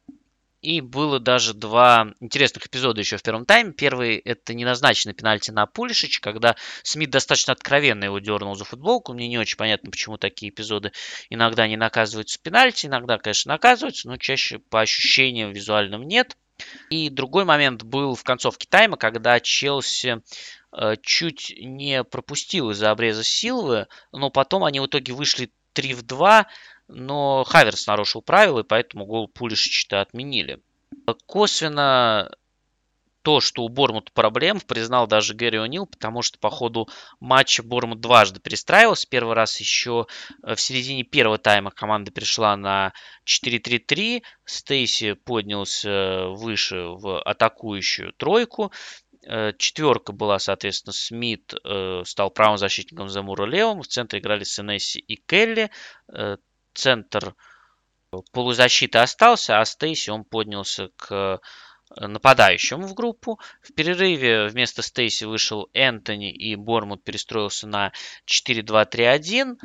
И было даже два интересных эпизода еще в первом тайме. Первый – это неназначенный пенальти на Пулишич, когда Смит достаточно откровенно его дернул за футболку. Мне не очень понятно, почему такие эпизоды иногда не наказываются пенальти, иногда, конечно, наказываются, но чаще по ощущениям визуальным нет. И другой момент был в концовке тайма, когда Челси э, чуть не пропустил из-за обреза Силвы, но потом они в итоге вышли 3 в 2, но Хаверс нарушил правила, и поэтому гол Пулишича отменили. Косвенно то, что у Бормут проблем, признал даже Гэри О'Нил, потому что по ходу матча Бормут дважды перестраивался. Первый раз еще э, в середине первого тайма команда перешла на 4-3-3. Стейси поднялся выше в атакующую тройку. Э, четверка была, соответственно, Смит э, стал правым защитником Замура левым. В центре играли Сенесси и Келли центр полузащиты остался, а Стейси он поднялся к нападающему в группу. В перерыве вместо Стейси вышел Энтони и Бормут перестроился на 4-2-3-1.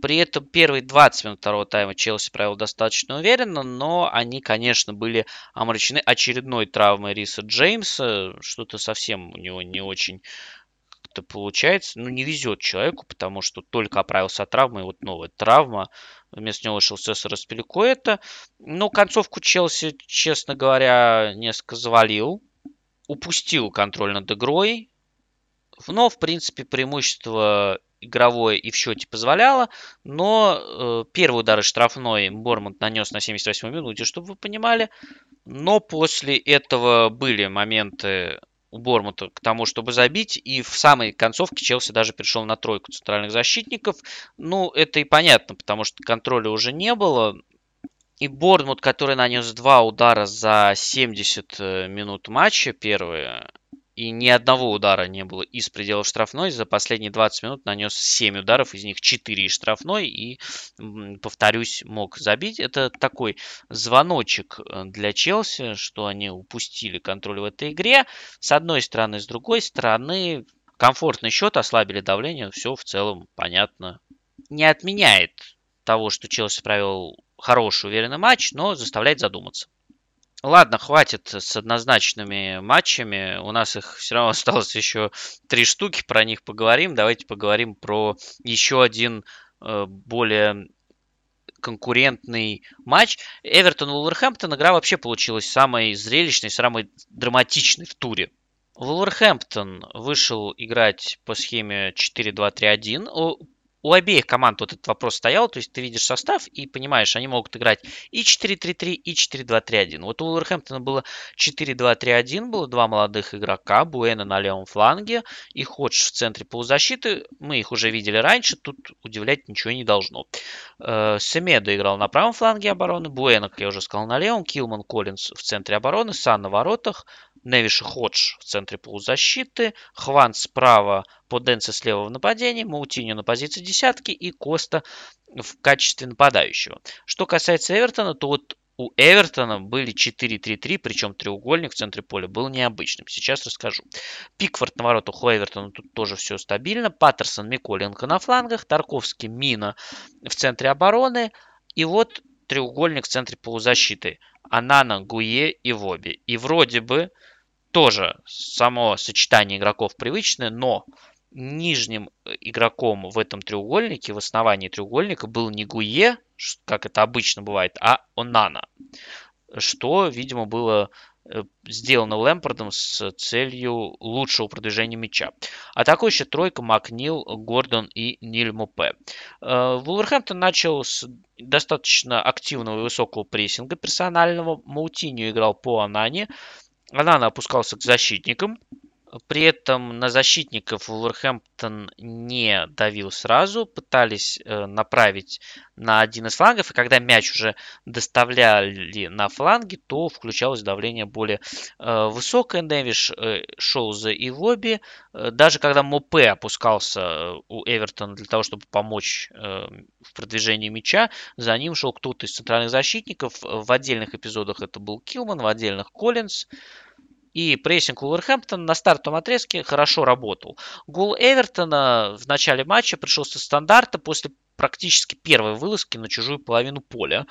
При этом первые 20 минут второго тайма Челси провел достаточно уверенно, но они, конечно, были омрачены очередной травмой Риса Джеймса. Что-то совсем у него не очень как-то получается. Ну, не везет человеку, потому что только оправился от травмы, и вот новая травма. Вместо него вышел Сесар Распеликуэта. Но концовку Челси, честно говоря, несколько завалил. Упустил контроль над игрой. Но, в принципе, преимущество игровое и в счете позволяло, но э, первый удар из штрафной Бормонт нанес на 78 минуте, чтобы вы понимали. Но после этого были моменты у Бормута к тому, чтобы забить. И в самой концовке Челси даже перешел на тройку центральных защитников. Ну, это и понятно, потому что контроля уже не было. И Борнмут, который нанес два удара за 70 э, минут матча первые, и ни одного удара не было из пределов штрафной. За последние 20 минут нанес 7 ударов, из них 4 из штрафной. И, повторюсь, мог забить. Это такой звоночек э, для Челси, что они упустили контроль в этой игре. С одной стороны, с другой стороны, комфортный счет, ослабили давление. Все в целом понятно. Не отменяет того, что Челси провел хороший, уверенный матч, но заставляет задуматься. Ладно, хватит с однозначными матчами. У нас их все равно осталось еще три штуки, про них поговорим. Давайте поговорим про еще один э, более конкурентный матч. Эвертон Уолверхэмптон игра вообще получилась самой зрелищной, самой драматичной в туре. Вулверхэмптон вышел играть по схеме 4-2-3-1 у обеих команд вот этот вопрос стоял, то есть ты видишь состав и понимаешь, они могут играть и 4-3-3, и 4-2-3-1. Вот у Уолверхэмптона было 4-2-3-1, было два молодых игрока, Буэна на левом фланге и Ходж в центре полузащиты. Мы их уже видели раньше, тут удивлять ничего не должно. Э, Семеда играл на правом фланге обороны, Буэна, как я уже сказал, на левом, Килман Коллинс в центре обороны, Сан на воротах, Невиш Ходж в центре полузащиты, Хван справа, Поденце слева в нападении, Маутиньо на позиции десятки и Коста в качестве нападающего. Что касается Эвертона, то вот у Эвертона были 4-3-3, причем треугольник в центре поля был необычным. Сейчас расскажу. Пикфорд на воротах у Эвертона тут тоже все стабильно. Паттерсон, Миколенко на флангах. Тарковский, Мина в центре обороны. И вот треугольник в центре полузащиты. Анана, Гуе и Воби. И вроде бы тоже само сочетание игроков привычное, но нижним э, игроком в этом треугольнике, в основании треугольника был не Гуе, как это обычно бывает, а Онана. Что, видимо, было э, сделано Лэмпордом с целью лучшего продвижения мяча. Атакующая тройка Макнил, Гордон и Ниль Мупе. Э, Вулверхэмптон начал с достаточно активного и высокого прессинга персонального. Маутиньо играл по Анане. Анана опускался к защитникам. При этом на защитников Вулверхэмптон не давил сразу, пытались э, направить на один из флангов, и когда мяч уже доставляли на фланги, то включалось давление более э, высокое. Невиш э, шел за Ивоби. Даже когда Мопе опускался у Эвертона для того, чтобы помочь в продвижении мяча, за ним шел кто-то из центральных защитников. В отдельных эпизодах это был Килман, в отдельных Коллинз. И прессинг Уолверхэмптона на стартовом отрезке хорошо работал. Гол Эвертона в начале матча пришел со стандарта после практически первой вылазки на чужую половину поля.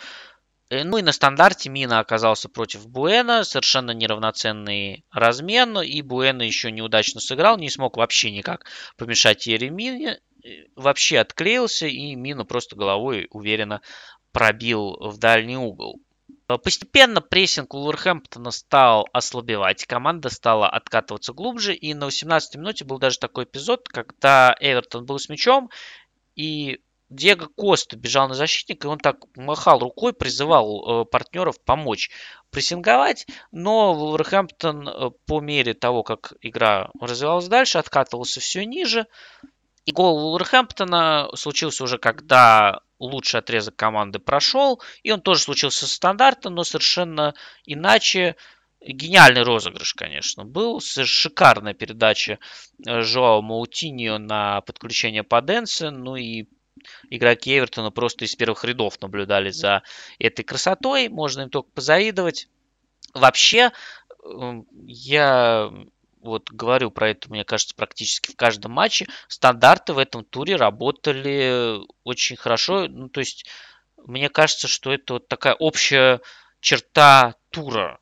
Э, ну и на стандарте Мина оказался против Буэна, совершенно неравноценный размен, и Буэна еще неудачно сыграл, не смог вообще никак помешать Еремине, э, вообще отклеился, и Мина просто головой уверенно пробил в дальний угол. Э, постепенно прессинг Уолверхэмптона стал ослабевать, команда стала откатываться глубже, и на 18-й минуте был даже такой эпизод, когда Эвертон был с мячом, и Диего Коста бежал на защитника, и он так махал рукой, призывал э, партнеров помочь прессинговать, но Вулверхэмптон э, по мере того, как игра развивалась дальше, откатывался все ниже, и гол Вулверхэмптона случился уже, когда лучший отрезок команды прошел, и он тоже случился стандарта, но совершенно иначе. Гениальный розыгрыш, конечно, был. Шикарная передача э, Жоао Маутиньо на подключение Паденса. Ну и игроки Эвертона просто из первых рядов наблюдали за этой красотой. Можно им только позавидовать. Вообще, эм, я вот говорю про это, мне кажется, практически в каждом матче. Стандарты в этом туре работали очень хорошо. Ну, то есть, мне кажется, что это вот такая общая черта тура.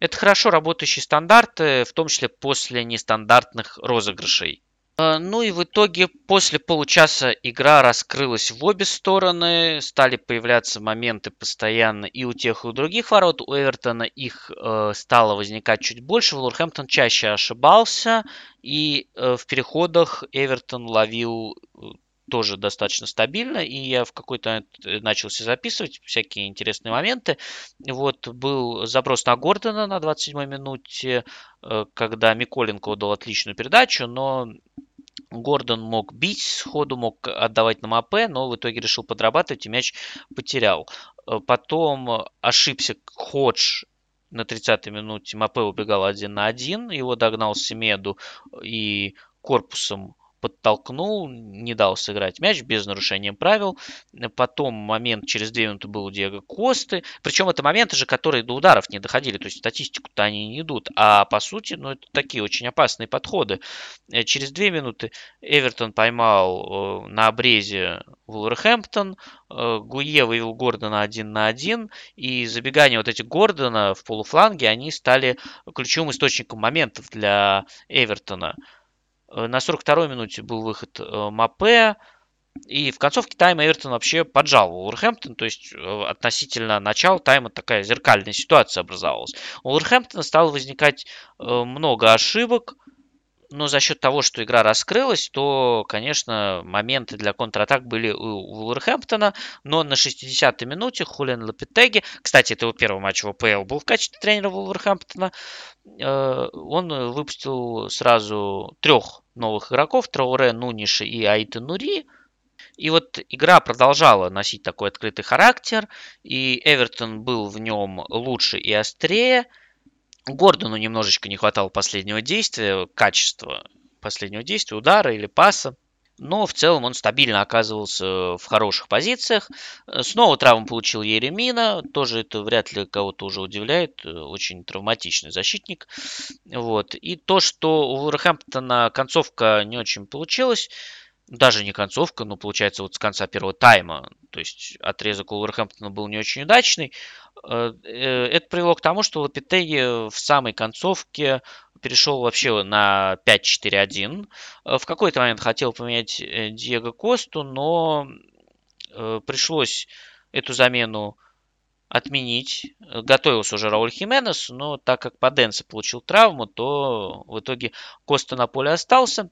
Это хорошо работающие стандарты, в том числе после нестандартных розыгрышей. А, ну и в итоге после получаса игра раскрылась в обе стороны, стали появляться моменты постоянно и у тех, и у других ворот. У Эвертона их э, стало возникать чуть больше, Вулверхэмптон чаще ошибался, и э, в переходах Эвертон ловил э, тоже достаточно стабильно, и я в какой-то э, начался записывать всякие интересные моменты. Вот был заброс на Гордона на 27-й минуте, э, когда Миколенко отдал отличную передачу, но Гордон мог бить сходу, мог отдавать на МАП, но в итоге решил подрабатывать и мяч потерял. Э, потом ошибся Ходж на 30-й минуте. МАП убегал один на один, его догнал Семеду и корпусом подтолкнул, не дал сыграть мяч без нарушения правил. Потом момент через две минуты был у Диего Косты. Причем это моменты же, которые до ударов не доходили. То есть статистику-то они не идут. А по сути, ну, это такие очень опасные подходы. Э, через две минуты Эвертон поймал э, на обрезе Вулверхэмптон. Э, Гуе вывел Гордона один на один. И забегания вот этих Гордона в полуфланге, они стали ключевым источником моментов для Эвертона. Э, на 42-й минуте был выход э, Мапе. И в концовке тайма Эвертон вообще поджал Уолверхэмптон, то есть э, относительно начала тайма такая зеркальная ситуация образовалась. У Уолверхэмптона стало возникать много ошибок, но за счет того, что игра раскрылась, то, конечно, моменты для контратак были у Вулверхэмптона, но на 60-й минуте Хулиан Лапитеги, кстати, это его первый матч в АПЛ был в качестве тренера Вулверхэмптона, э, он выпустил сразу трех новых игроков, Трауре, Нуниши и Аита Нури, и вот игра продолжала носить такой открытый характер, и Эвертон был в нем лучше и острее – Гордону немножечко не хватало последнего действия, качества последнего действия, удара или паса. Но в целом он стабильно оказывался в хороших позициях. Снова травму получил Еремина. Тоже это вряд ли кого-то уже удивляет. Очень травматичный защитник. Вот. И то, что у Вулверхэмптона концовка не очень получилась, даже не концовка, но получается вот с конца первого тайма, то есть отрезок Уолверхэмптона был не очень удачный, э, э, это привело к тому, что Лапитеги в самой концовке перешел вообще на 5-4-1. Э, в какой-то момент хотел поменять Диего Косту, но пришлось эту замену отменить. Готовился уже Рауль Хименес, но так как Паденце получил травму, то в итоге Коста на поле остался.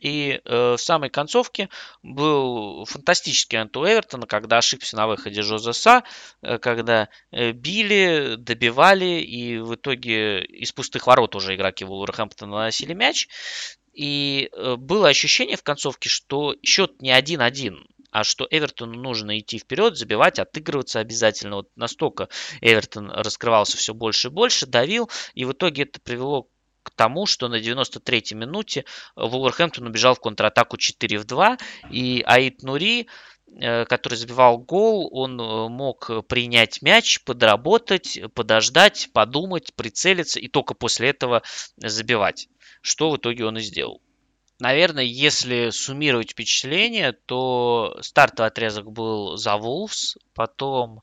И э, в самой концовке был фантастический анту Эвертона, когда ошибся на выходе Жозеса, э, когда э, били, добивали, и в итоге из пустых ворот уже игроки Вулверхэмптона наносили мяч. И э, было ощущение в концовке, что счет не 1-1, а что Эвертону нужно идти вперед, забивать, отыгрываться обязательно. Вот настолько Эвертон раскрывался все больше и больше, давил, и в итоге это привело к тому, что на 93-й минуте Вулверхэмптон убежал в контратаку 4 в 2, и Аид Нури э, который забивал гол, он э, мог принять мяч, подработать, подождать, подумать, прицелиться и только после этого забивать, что в итоге он и сделал. Наверное, если суммировать впечатления, то стартовый отрезок был за Wolves, потом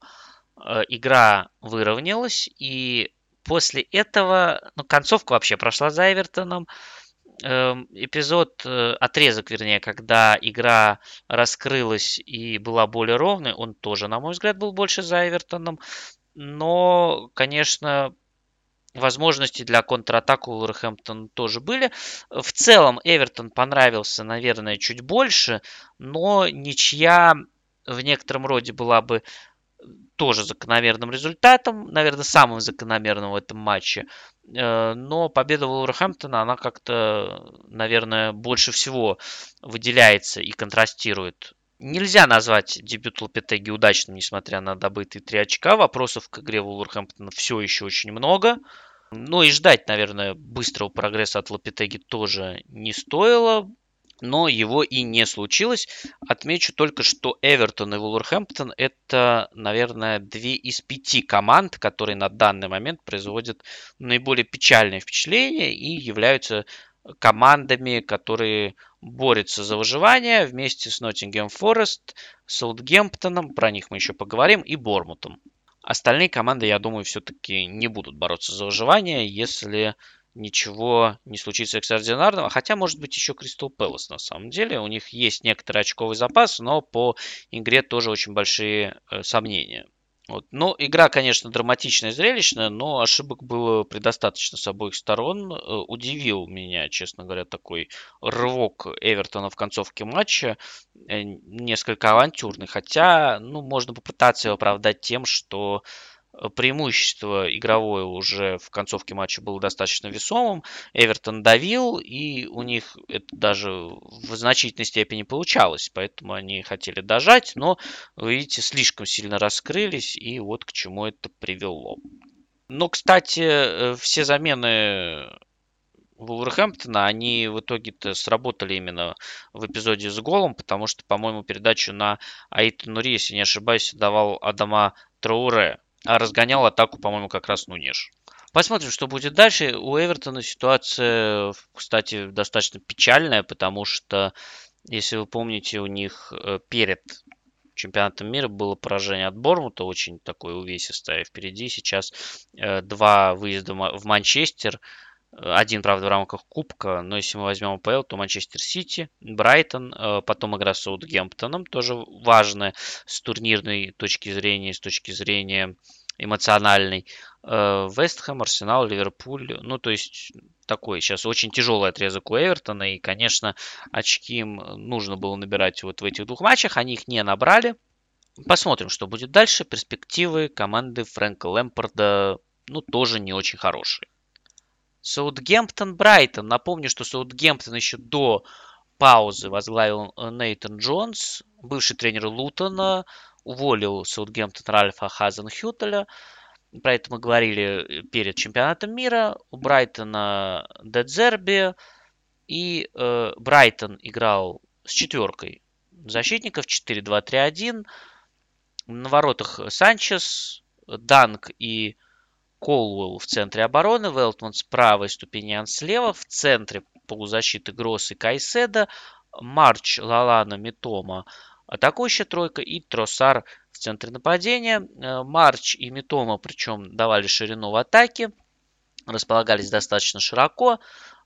э, игра выровнялась, и после этого, ну, концовка вообще прошла за Эвертоном. Эм, эпизод, э, отрезок, вернее, когда игра раскрылась и была более ровной, он тоже, на мой взгляд, был больше за Эвертоном. Но, конечно, возможности для контратак у Вулверхэмптона тоже были. В целом Эвертон понравился, наверное, чуть больше, но ничья в некотором роде была бы тоже закономерным результатом, наверное, самым закономерным в этом матче. Э, но победа Вулверхэмптона, она как-то, наверное, больше всего выделяется и контрастирует. Нельзя назвать дебют Лапетеги удачным, несмотря на добытые три очка. Вопросов к игре Вулверхэмптона все еще очень много. Ну и ждать, наверное, быстрого прогресса от Лапетеги тоже не стоило но его и не случилось. Отмечу только, что Эвертон и Вулверхэмптон это, наверное, две из пяти команд, которые на данный момент производят наиболее печальное впечатление и являются командами, которые борются за выживание вместе с Ноттингем Форест, Саутгемптоном, про них мы еще поговорим, и Бормутом. Остальные команды, я думаю, все-таки не будут бороться за выживание, если ничего не случится экстраординарного. Хотя, может быть, еще Кристал Пэлас на самом деле. У них есть некоторый очковый запас, но по игре тоже очень большие э, сомнения. Вот. Ну, игра, конечно, драматичная, зрелищная, но ошибок было предостаточно с обоих сторон. Э, удивил меня, честно говоря, такой рывок Эвертона в концовке матча. Э, несколько авантюрный. Хотя, ну, можно попытаться его оправдать тем, что преимущество игровое уже в концовке матча было достаточно весомым. Эвертон давил, и у них это даже в значительной степени получалось, поэтому они хотели дожать, но, видите, слишком сильно раскрылись, и вот к чему это привело. Но, кстати, э, все замены Вулверхэмптона, они в итоге-то сработали именно в эпизоде с голом, потому что, по-моему, передачу на Аита Нури, если не ошибаюсь, давал Адама Трауре, разгонял атаку, по-моему, как раз Нунеш. Посмотрим, что будет дальше. У Эвертона ситуация, кстати, достаточно печальная, потому что, если вы помните, у них э, перед чемпионатом мира было поражение от Бормута, очень такое увесистое впереди. Сейчас э, два выезда в Манчестер, один, правда, в рамках Кубка, но если мы возьмем АПЛ, то Манчестер Сити, Брайтон, э, потом игра с Саутгемптоном, тоже важная с турнирной точки зрения, с точки зрения эмоциональной. Э, Вестхэм, Арсенал, Ливерпуль. Ну, то есть такой сейчас очень тяжелый отрезок у Эвертона. И, конечно, очки им нужно было набирать вот в этих двух матчах. Они их не набрали. Посмотрим, что будет дальше. Перспективы команды Фрэнка Лэмпорда, ну, тоже не очень хорошие. Саутгемптон Брайтон. Напомню, что Саутгемптон еще до паузы возглавил э, Нейтан Джонс, бывший тренер Лутона, уволил Саутгемптон Ральфа Хазенхютеля. Про это мы говорили э, перед чемпионатом мира. У Брайтона Дедзерби. И э, Брайтон играл с четверкой защитников 4-2-3-1. На воротах Санчес, Данк и Колуэлл в центре обороны, Велтман с правой, Ступинян слева, в центре полузащиты Гросс и Кайседа, Марч, Лалана, Митома атакующая тройка и Тросар в центре нападения. Э, Марч и Митома причем давали ширину в атаке, располагались достаточно широко.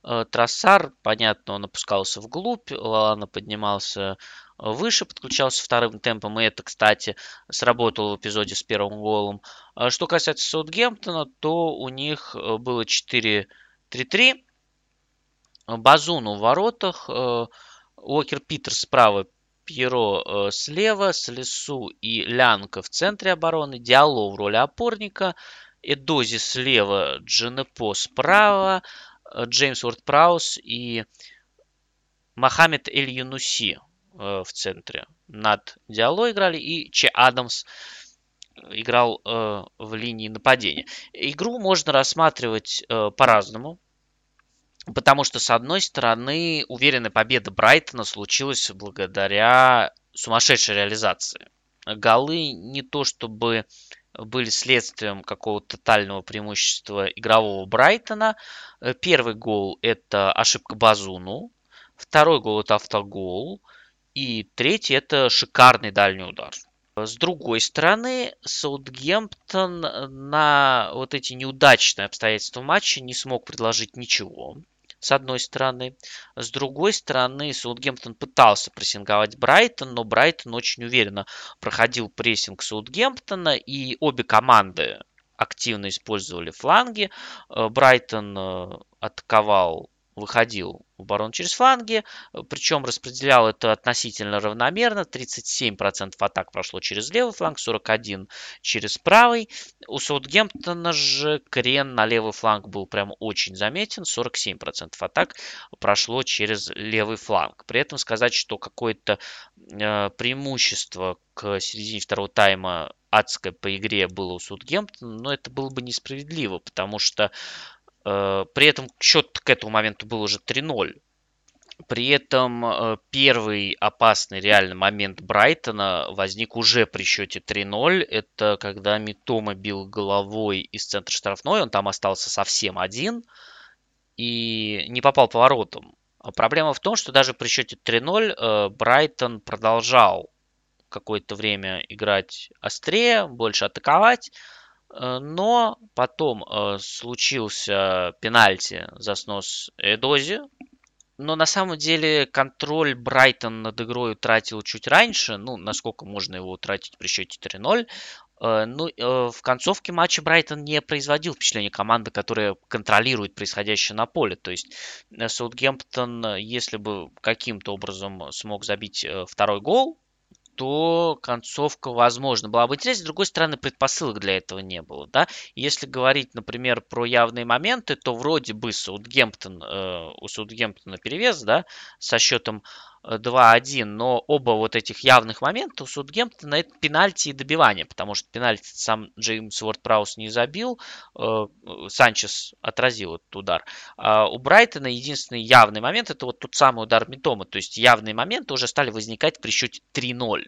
Э, Тросар, понятно, он опускался вглубь, Лалана поднимался выше, подключался вторым темпом, и это, кстати, сработало в эпизоде с первым голом. А что касается Саутгемптона, то у них э, было 4-3-3. Базуну в воротах, э, Уокер Питерс справа, Пьеро э, слева, Слесу и Лянка в центре обороны, Диало в роли опорника, Эдози слева, Дженепо справа, Джеймс Уорд Праус и Мохаммед Эль Юнуси Э, в центре. Над Диало играли и Че Адамс играл э, в линии нападения. Игру можно рассматривать э, по-разному. Потому что, с одной стороны, уверенная победа Брайтона случилась благодаря сумасшедшей реализации. Голы не то чтобы были следствием какого-то тотального преимущества игрового Брайтона. Первый гол – это ошибка Базуну. Второй гол – это автогол. И третий это шикарный дальний удар. С другой стороны, Саутгемптон на вот эти неудачные обстоятельства матча не смог предложить ничего. С одной стороны. С другой стороны, Саутгемптон пытался прессинговать Брайтон, но Брайтон очень уверенно проходил прессинг Саутгемптона, и обе команды активно использовали фланги. Брайтон э, атаковал выходил в оборону через фланги, причем распределял это относительно равномерно. 37% атак прошло через левый фланг, 41% через правый. У Саутгемптона же крен на левый фланг был прям очень заметен. 47% атак прошло через левый фланг. При этом сказать, что какое-то э, преимущество к середине второго тайма адское по игре было у Саутгемптона, но это было бы несправедливо, потому что Э, при этом счет к этому моменту был уже 3-0. При этом э, первый опасный реальный момент Брайтона возник уже при счете 3-0. Это когда Митома бил головой из центра штрафной. Он там остался совсем один и не попал по воротам. Проблема в том, что даже при счете 3-0 э, Брайтон продолжал какое-то время играть острее, больше атаковать. Э, но потом э, случился пенальти за снос Эдози. Но на самом деле контроль Брайтон над игрой утратил чуть раньше. Ну, насколько можно его утратить при счете 3-0. Э, ну, в концовке матча Брайтон не производил впечатление команды, которая контролирует происходящее на поле. То есть Саутгемптон, если бы каким-то образом смог забить второй гол, то концовка, возможно, была бы интереснее. С другой стороны, предпосылок для этого не было. Да? Если говорить, например, про явные моменты, то вроде бы Саутгемптон, э, у Саутгемптона перевес да, со счетом 2-1, но оба вот этих явных момента у Саутгемптона это пенальти и добивание, потому что пенальти сам Джеймс Уорд Праус не забил, э, Санчес отразил этот удар. А у Брайтона единственный явный момент это вот тот самый удар Митома, то есть явные моменты уже стали возникать при счете 3-0.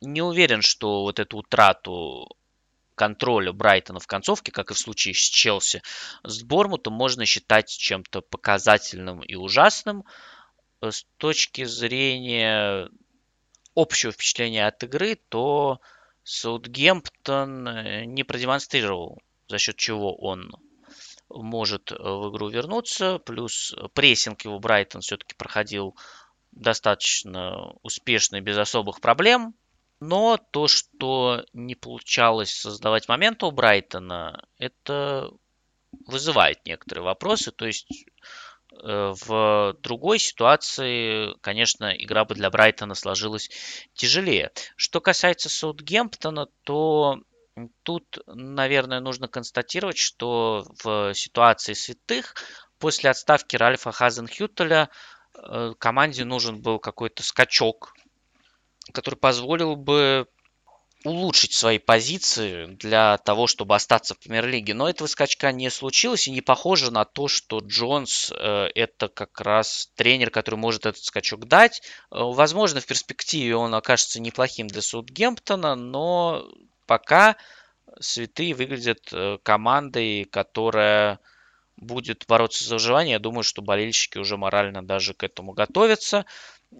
Не уверен, что вот эту утрату контроля Брайтона в концовке, как и в случае с Челси, с Бормутом можно считать чем-то показательным и ужасным. Э, с точки зрения общего впечатления от игры, то Саутгемптон э, не продемонстрировал, за счет чего он может э, в игру вернуться. Плюс прессинг его Брайтон все-таки проходил достаточно успешно и без особых проблем. Но то, что не получалось создавать моменты у Брайтона, это вызывает некоторые вопросы. То есть в другой ситуации, конечно, игра бы для Брайтона сложилась тяжелее. Что касается Саутгемптона, то тут, наверное, нужно констатировать, что в ситуации святых после отставки Ральфа Хазенхютеля э, команде нужен был какой-то скачок который позволил бы улучшить свои позиции для того, чтобы остаться в премьер-лиге. Но этого скачка не случилось и не похоже на то, что Джонс э, это как раз тренер, который может этот скачок дать. Э, возможно, в перспективе он окажется неплохим для Саутгемптона, но пока Святые выглядят э, командой, которая будет бороться за выживание. Я думаю, что болельщики уже морально даже к этому готовятся.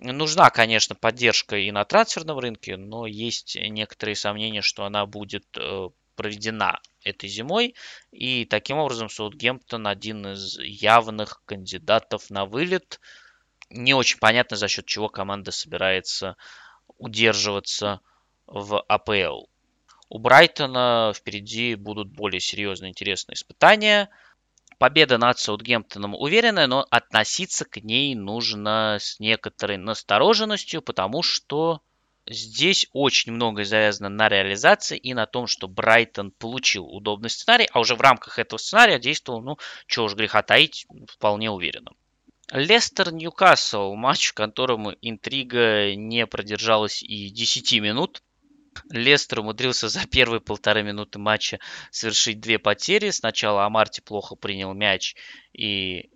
Нужна, конечно, поддержка и на трансферном рынке, но есть некоторые сомнения, что она будет э, проведена этой зимой. И таким образом Саутгемптон один из явных кандидатов на вылет. Не очень понятно, за счет чего команда собирается удерживаться в АПЛ. У Брайтона впереди будут более серьезные интересные испытания – победа над Саутгемптоном уверенная, но относиться к ней нужно с некоторой настороженностью, потому что здесь очень многое завязано на реализации и на том, что Брайтон получил удобный сценарий, а уже в рамках этого сценария действовал, ну, чего уж греха таить, вполне уверенно. Лестер-Ньюкасл, матч, в котором интрига не продержалась и 10 минут. Лестер умудрился за первые полторы минуты матча совершить две потери. Сначала Амарти плохо принял мяч и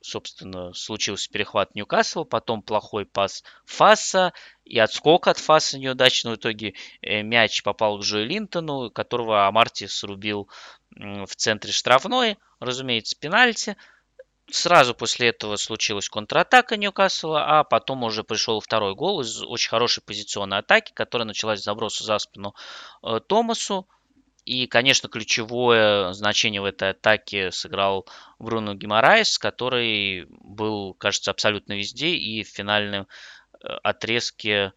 собственно, случился перехват Ньюкасла, потом плохой пас Фаса и отскок от Фаса неудачно. В итоге э, мяч попал к Джои Линтону, которого Амарти срубил в центре штрафной. Разумеется, пенальти. Сразу после этого случилась контратака Ньюкасла, а потом уже пришел второй гол из очень хорошей позиционной атаки, которая началась с заброса за спину э, Томасу. И, конечно, ключевое значение в этой атаке сыграл Бруно Гимарайс, который был, кажется, абсолютно везде и в финальном э, отрезке,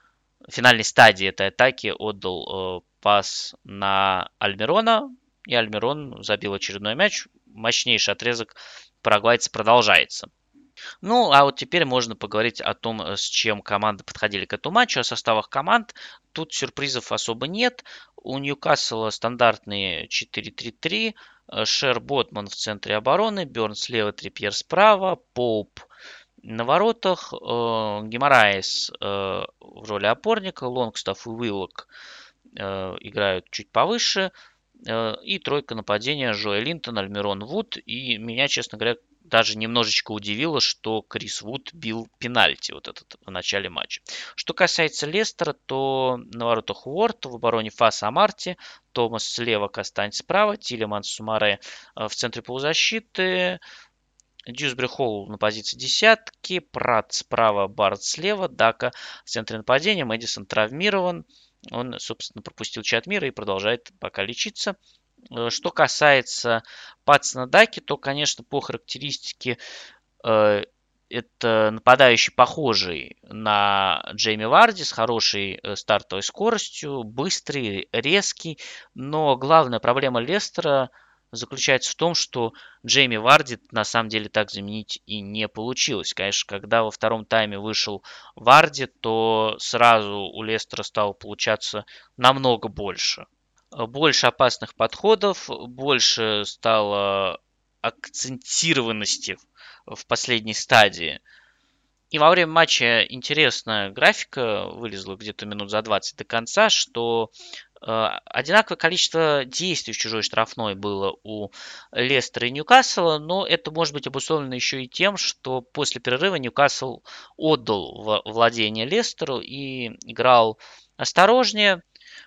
в финальной стадии этой атаки отдал э, пас на Альмирона, и Альмирон забил очередной мяч. Мощнейший отрезок парагвайца продолжается. Ну, а вот теперь можно поговорить о том, с чем команды подходили к этому матчу, о составах команд. Тут сюрпризов особо нет. У Ньюкасла стандартные 4-3-3. Шер Ботман в центре обороны, Берн слева, Трипьер справа, Поуп на воротах, э, э, в роли опорника, Лонгстаф и Уиллок э, играют чуть повыше. Э, и тройка нападения Джоэ Линтон, Альмирон Вуд. И меня, честно говоря, даже немножечко удивило, что Крис Вуд бил пенальти вот этот в начале матча. Что касается Лестера, то на воротах Уорд, в обороне Фаса Амарти, Томас слева, Кастань справа, Тилеман Сумаре э, в центре полузащиты, Дьюсбри Холл на позиции десятки, Прат справа, Барт слева, Дака в центре нападения, Мэдисон травмирован, он, собственно, пропустил чат мира и продолжает пока лечиться. Э, что касается Патсона Даки, то, конечно, по характеристике э, это нападающий похожий на Джейми Варди с хорошей э, стартовой скоростью, быстрый, резкий. Но главная проблема Лестера – заключается в том, что Джейми Варди на самом деле так заменить и не получилось. Конечно, когда во втором тайме вышел Варди, то сразу у Лестера стало получаться намного больше. Больше опасных подходов, больше стало акцентированности в последней стадии. И во время матча интересная графика вылезла где-то минут за 20 до конца, что одинаковое количество действий в чужой штрафной было у Лестера и Ньюкасла, но это может быть обусловлено еще и тем, что после перерыва Ньюкасл отдал владение Лестеру и играл осторожнее.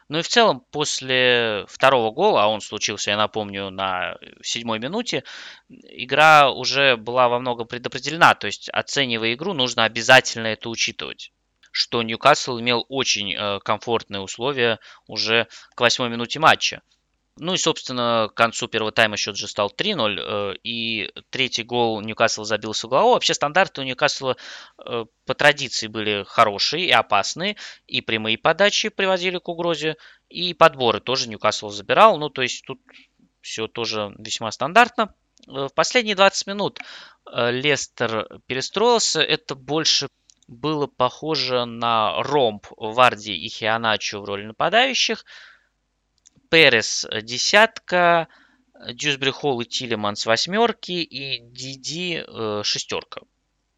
Ну и в целом после второго гола, а он случился, я напомню, на седьмой минуте, игра уже была во многом предопределена. То есть оценивая игру, нужно обязательно это учитывать что Ньюкасл имел очень э, комфортные условия уже к восьмой минуте матча. Ну и, собственно, к концу первого тайма счет же стал 3-0, э, и третий гол Ньюкасл забил с угла. Вообще стандарты у Ньюкасла э, по традиции были хорошие и опасные, и прямые подачи приводили к угрозе, и подборы тоже Ньюкасл забирал. Ну, то есть тут все тоже весьма стандартно. В последние 20 минут Лестер перестроился. Это больше было похоже на ромб Варди и Хианачо в роли нападающих – Перес десятка, Дьюсбери Холл и Тилеманс восьмерки и Диди э, шестерка.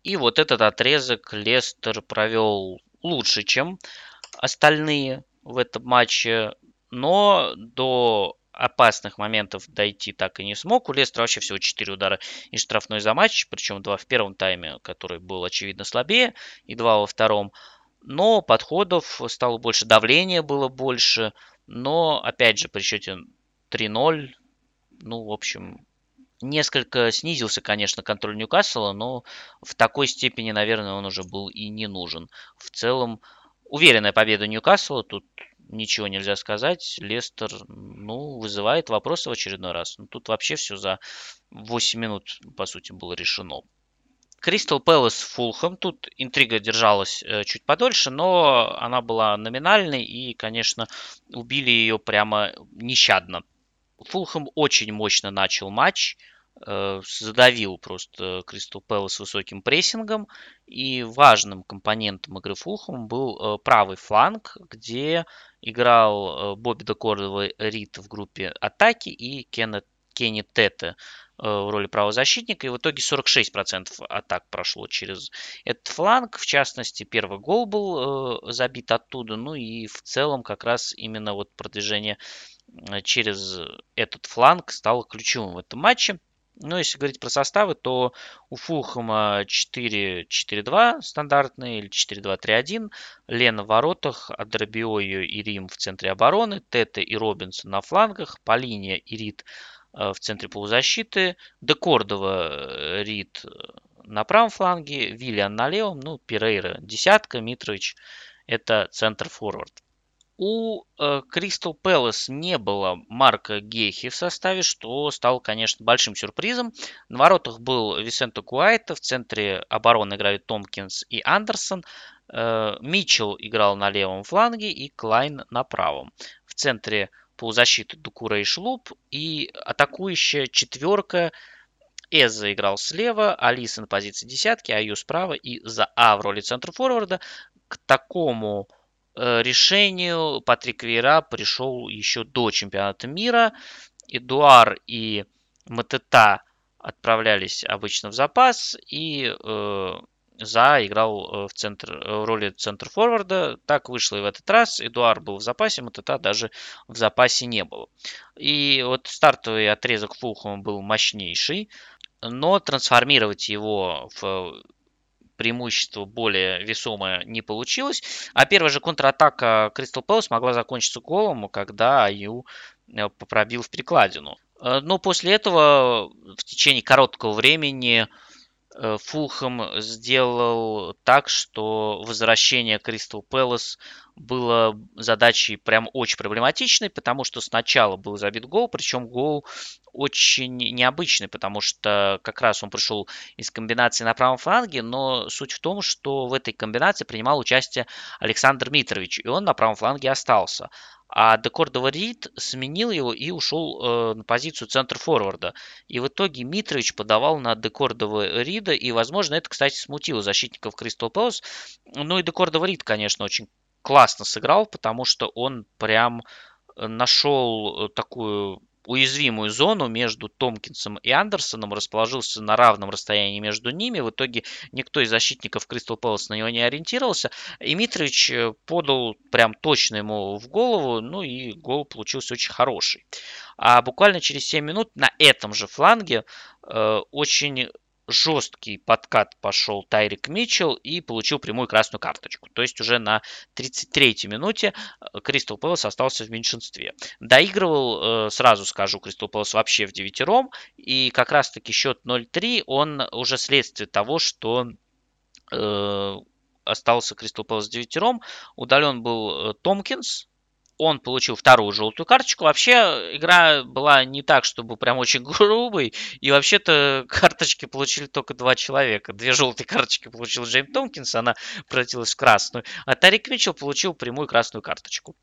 И вот этот отрезок Лестер провел лучше, чем остальные в этом матче, но до опасных моментов дойти так и не смог. У Лестера вообще всего 4 удара и штрафной за матч, причем два в первом тайме, который был очевидно слабее, и два во втором. Но подходов стало больше, давления было больше – но, опять же, при счете 3-0, ну, в общем, несколько снизился, конечно, контроль Ньюкасла, но в такой степени, наверное, он уже был и не нужен. В целом, уверенная победа Ньюкасла, тут ничего нельзя сказать. Лестер, ну, вызывает вопросы в очередной раз. Ну, тут вообще все за 8 минут, по сути, было решено. Кристал Пэлас Фулхэм. Тут интрига держалась э, чуть подольше, но она была номинальной и, конечно, убили ее прямо нещадно. Фулхэм очень мощно начал матч, задавил просто Кристал Пэлас высоким прессингом. И важным компонентом игры Фулхэм был э, правый фланг, где играл Бобби Декордова Рид в группе атаки и Кеннет, Кенни Тете Э, в роли правозащитника, и в итоге 46% атак прошло через этот фланг. В частности, первый гол был э, забит оттуда, ну и в целом как раз именно вот продвижение э, через этот фланг стало ключевым в этом матче. Но если говорить про составы, то у Фулхэма 4-4-2 стандартные или 4-2-3-1. Лена в воротах, Адрабиойо и Рим в центре обороны, Тете и Робинсон на флангах, Полиния и Рид Э, в центре полузащиты, Декордова э, Рид э, на правом фланге, Виллиан на левом, ну, Пирейра десятка, Митрович это центр-форвард. У Кристал э, Пэлас не было Марка Гехи в составе, что стало, конечно, большим сюрпризом. На воротах был Висенто Куайта, в центре обороны играли Томкинс и Андерсон. Э, Митчелл играл на левом фланге и Клайн на правом. В центре полузащиты Дукура и Шлуп. И атакующая четверка Эза играл слева, Алиса на позиции десятки, Аю справа и за А в роли центра форварда. К такому решению Патрик Вейра пришел еще до чемпионата мира. Эдуар и Матета отправлялись обычно в запас, и э, за играл э, в, центр, э, в роли центр-форварда. Так вышло и в этот раз. Эдуард был в запасе, Матета даже в запасе не было. И вот стартовый отрезок Фулхэма был мощнейший, но трансформировать его в преимущество более весомое не получилось. А первая же контратака Кристал Пэлас могла закончиться голом, когда Аю э, пробил в перекладину. Но после этого в течение короткого времени Э, Фулхэм сделал так, что возвращение Кристал Пэлас было задачей прям очень проблематичной, потому что сначала был забит гол, причем гол очень необычный, потому что как раз он пришел из комбинации на правом фланге, но суть в том, что в этой комбинации принимал участие Александр Митрович, и он на правом фланге остался. А Декордова Рид сменил его и ушел э, на позицию центр-форварда. И в итоге Митрович подавал на Декордова Рида. И, возможно, это, кстати, смутило защитников Кристал Пэлас. Ну и Декордова Рид, конечно, очень классно сыграл, потому что он прям нашел такую уязвимую зону между Томпкинсом и Андерсоном, расположился на равном расстоянии между ними. В итоге никто из защитников Кристал Пэлас на него не ориентировался. И Митрич э, подал прям точно ему в голову, ну и гол получился очень хороший. А буквально через 7 минут на этом же фланге э, очень жесткий подкат пошел Тайрик Митчелл и получил прямую красную карточку. То есть уже на 33-й минуте э, Кристал Пэлас остался в меньшинстве. Доигрывал, э, сразу скажу, Кристал Пэлас вообще в девятером. И как раз-таки счет 0-3, он уже следствие того, что э, остался Кристал Пэлас девятером. Удален был Томкинс, он получил вторую желтую карточку. Вообще игра была не так, чтобы прям очень *laughs* грубой. И вообще-то карточки получили только два человека. Две желтые карточки получил Джейм Томпкинс, она превратилась в красную. А Тарик Митчелл получил прямую красную карточку.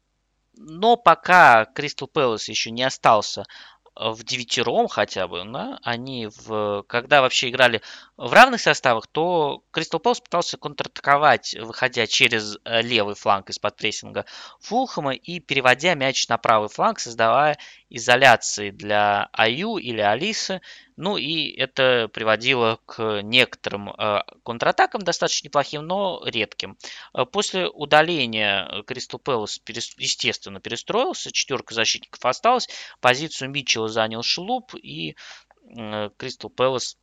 Но пока Кристал Пэлас еще не остался в девятером хотя бы, да, они в, когда вообще играли в равных составах, то Кристал Пэлас пытался контратаковать, выходя через э, левый фланг из-под прессинга Фулхэма и переводя мяч на правый фланг, создавая изоляции для Аю или Алисы. Ну и это приводило к некоторым э, контратакам достаточно неплохим, но редким. Э, после удаления Кристал Пэлас, естественно, перестроился, четверка защитников осталась, позицию Митчелла занял Шелуп и Кристал Пэлас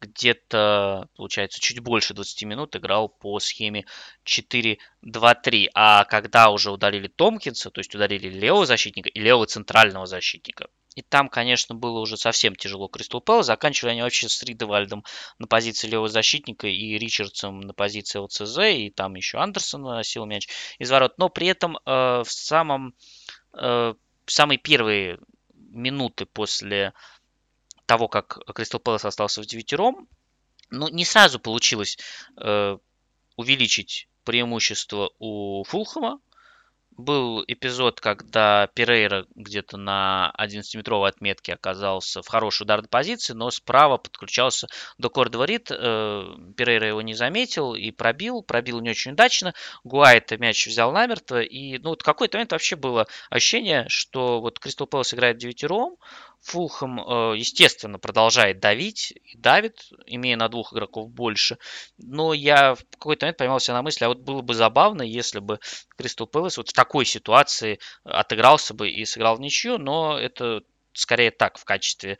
где-то, получается, чуть больше 20 минут играл по схеме 4-2-3. А когда уже удалили Томкинса, то есть удалили левого защитника и левого центрального защитника, и там, конечно, было уже совсем тяжело Кристал Пэлл. Заканчивали они вообще с Ридевальдом на позиции левого защитника и Ричардсом на позиции ЛЦЗ. И там еще Андерсон носил мяч из ворот. Но при этом э, в самом, э, самые первые минуты после того, как Кристал Пэлас остался в девятером, ну, не сразу получилось э, увеличить преимущество у Фулхэма, был эпизод, когда Перейра где-то на 11-метровой отметке оказался в хорошей ударной позиции, но справа подключался до Кордоворит. Э, Перейра его не заметил и пробил. Пробил не очень удачно. Гуайт мяч взял намертво. И ну, вот какой-то момент вообще было ощущение, что вот Кристал Пэлас играет девятером, Фулхэм, э, естественно, продолжает давить и давит, имея на двух игроков больше. Но я в какой-то момент поймал себя на мысли, а вот было бы забавно, если бы Кристал Пэлас вот в такой ситуации отыгрался бы и сыграл в ничью, но это скорее так, в качестве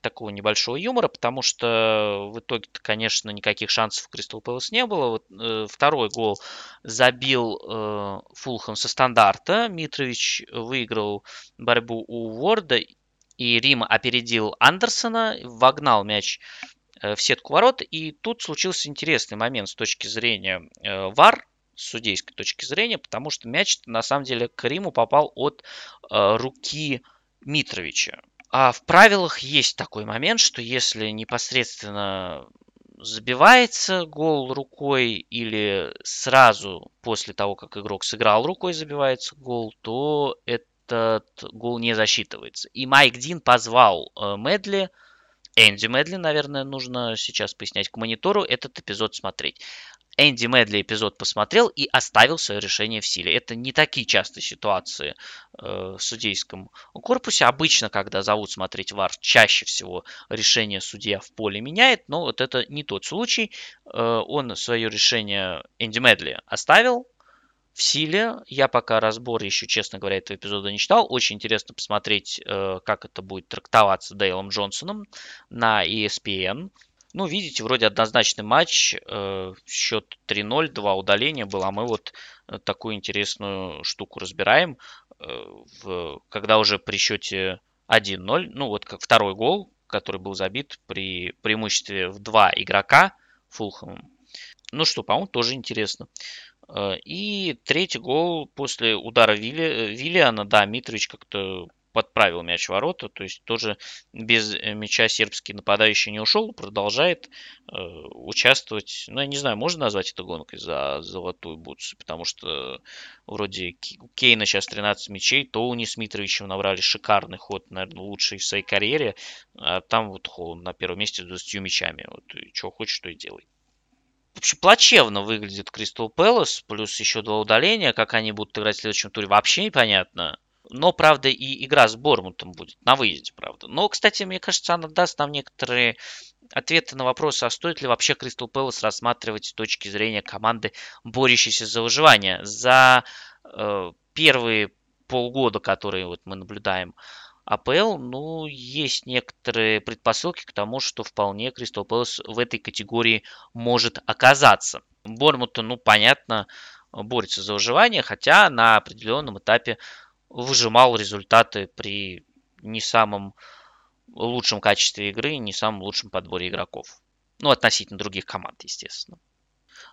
такого небольшого юмора, потому что в итоге конечно, никаких шансов у Кристал Пэлас не было. Вот, э, второй гол забил э, Фулхэм со стандарта. Митрович выиграл борьбу у Уорда и Рим опередил Андерсона, вогнал мяч э, в сетку ворот. И тут случился интересный момент с точки зрения э, ВАР, с судейской точки зрения, потому что мяч на самом деле к Риму попал от э, руки Митровича. А в правилах есть такой момент, что если непосредственно забивается гол рукой или сразу после того, как игрок сыграл рукой, забивается гол, то это этот гол не засчитывается. И Майк Дин позвал э, Медли, Энди Медли, наверное, нужно сейчас пояснять к монитору, этот эпизод смотреть. Энди Медли эпизод посмотрел и оставил свое решение в силе. Это не такие частые ситуации э, в судейском корпусе. Обычно, когда зовут смотреть ВАР, чаще всего решение судья в поле меняет, но вот это не тот случай. Э, он свое решение Энди Медли оставил, в силе. Я пока разбор еще, честно говоря, этого эпизода не читал. Очень интересно посмотреть, э, как это будет трактоваться Дейлом Джонсоном на ESPN. Ну, видите, вроде однозначный матч. Э, счет 3-0, два удаления было. А мы вот э, такую интересную штуку разбираем. Когда уже при счете 1-0, ну вот как второй гол, который был забит при преимуществе в два игрока Фулхэмом. Ну что, по-моему, тоже интересно. Э, и третий гол после удара Вилли, Виллиана, да, Митрович как-то подправил мяч в ворота, то есть тоже без э, мяча сербский нападающий не ушел, продолжает э, участвовать. Ну, я не знаю, можно назвать это гонкой за золотую бутсу, потому что вроде у Кейна сейчас 13 мячей, Тоуни с Митровичем набрали шикарный ход, наверное, лучший в своей карьере, а там вот Холл на первом месте с 20 мячами. Вот, что хочешь, то и делай. В общем, плачевно выглядит Кристал Пэлас, плюс еще два удаления. Как они будут играть в следующем туре, вообще непонятно. Но, правда, и игра с Бормутом будет на выезде, правда. Но, кстати, мне кажется, она даст нам некоторые ответы на вопросы, а стоит ли вообще Кристал Пэлас рассматривать с точки зрения команды, борющейся за выживание. За э, первые полгода, которые вот мы наблюдаем АПЛ, ну, есть некоторые предпосылки к тому, что вполне Кристал Пэлас в этой категории может оказаться. Бормуту, ну, понятно, борется за выживание, хотя на определенном этапе выжимал результаты при не самом лучшем качестве игры, не самом лучшем подборе игроков. Ну, относительно других команд, естественно.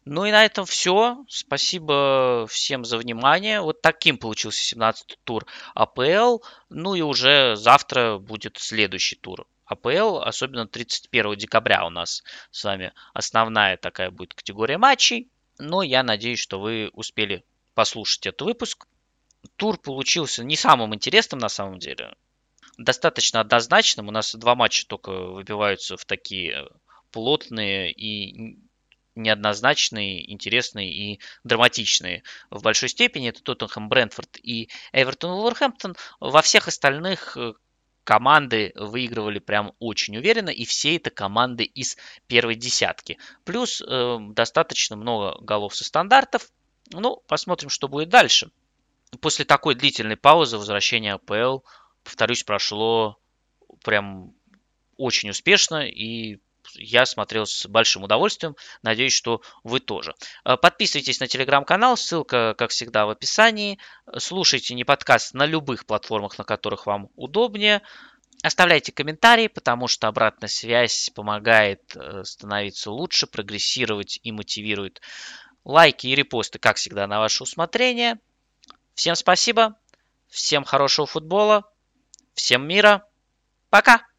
Ну и на этом все. Спасибо всем за внимание. Вот таким получился 17-й тур АПЛ. Ну и уже завтра будет следующий тур АПЛ, особенно 31 декабря у нас с вами основная такая будет категория матчей. Но я надеюсь, что вы успели послушать этот выпуск. Тур получился не самым интересным на самом деле. Достаточно однозначным. У нас два матча только выбиваются в такие плотные и неоднозначные, интересные и драматичные в большой степени. Это Тоттенхэм, Брентфорд и Эвертон, Уолверхэмптон. Во всех остальных э, команды выигрывали прям очень уверенно, и все это команды из первой десятки. Плюс э, достаточно много голов со стандартов. Ну, посмотрим, что будет дальше. После такой длительной паузы возвращение АПЛ, повторюсь, прошло прям очень успешно и я смотрел с большим удовольствием. Надеюсь, что вы тоже. Э, подписывайтесь на телеграм-канал, ссылка, как всегда, в описании. Слушайте не подкаст на любых платформах, на которых вам удобнее. Оставляйте комментарии, потому что обратная связь помогает э, становиться лучше, прогрессировать и мотивирует. Лайки и репосты, как всегда, на ваше усмотрение. Всем спасибо, всем хорошего футбола, всем мира, пока!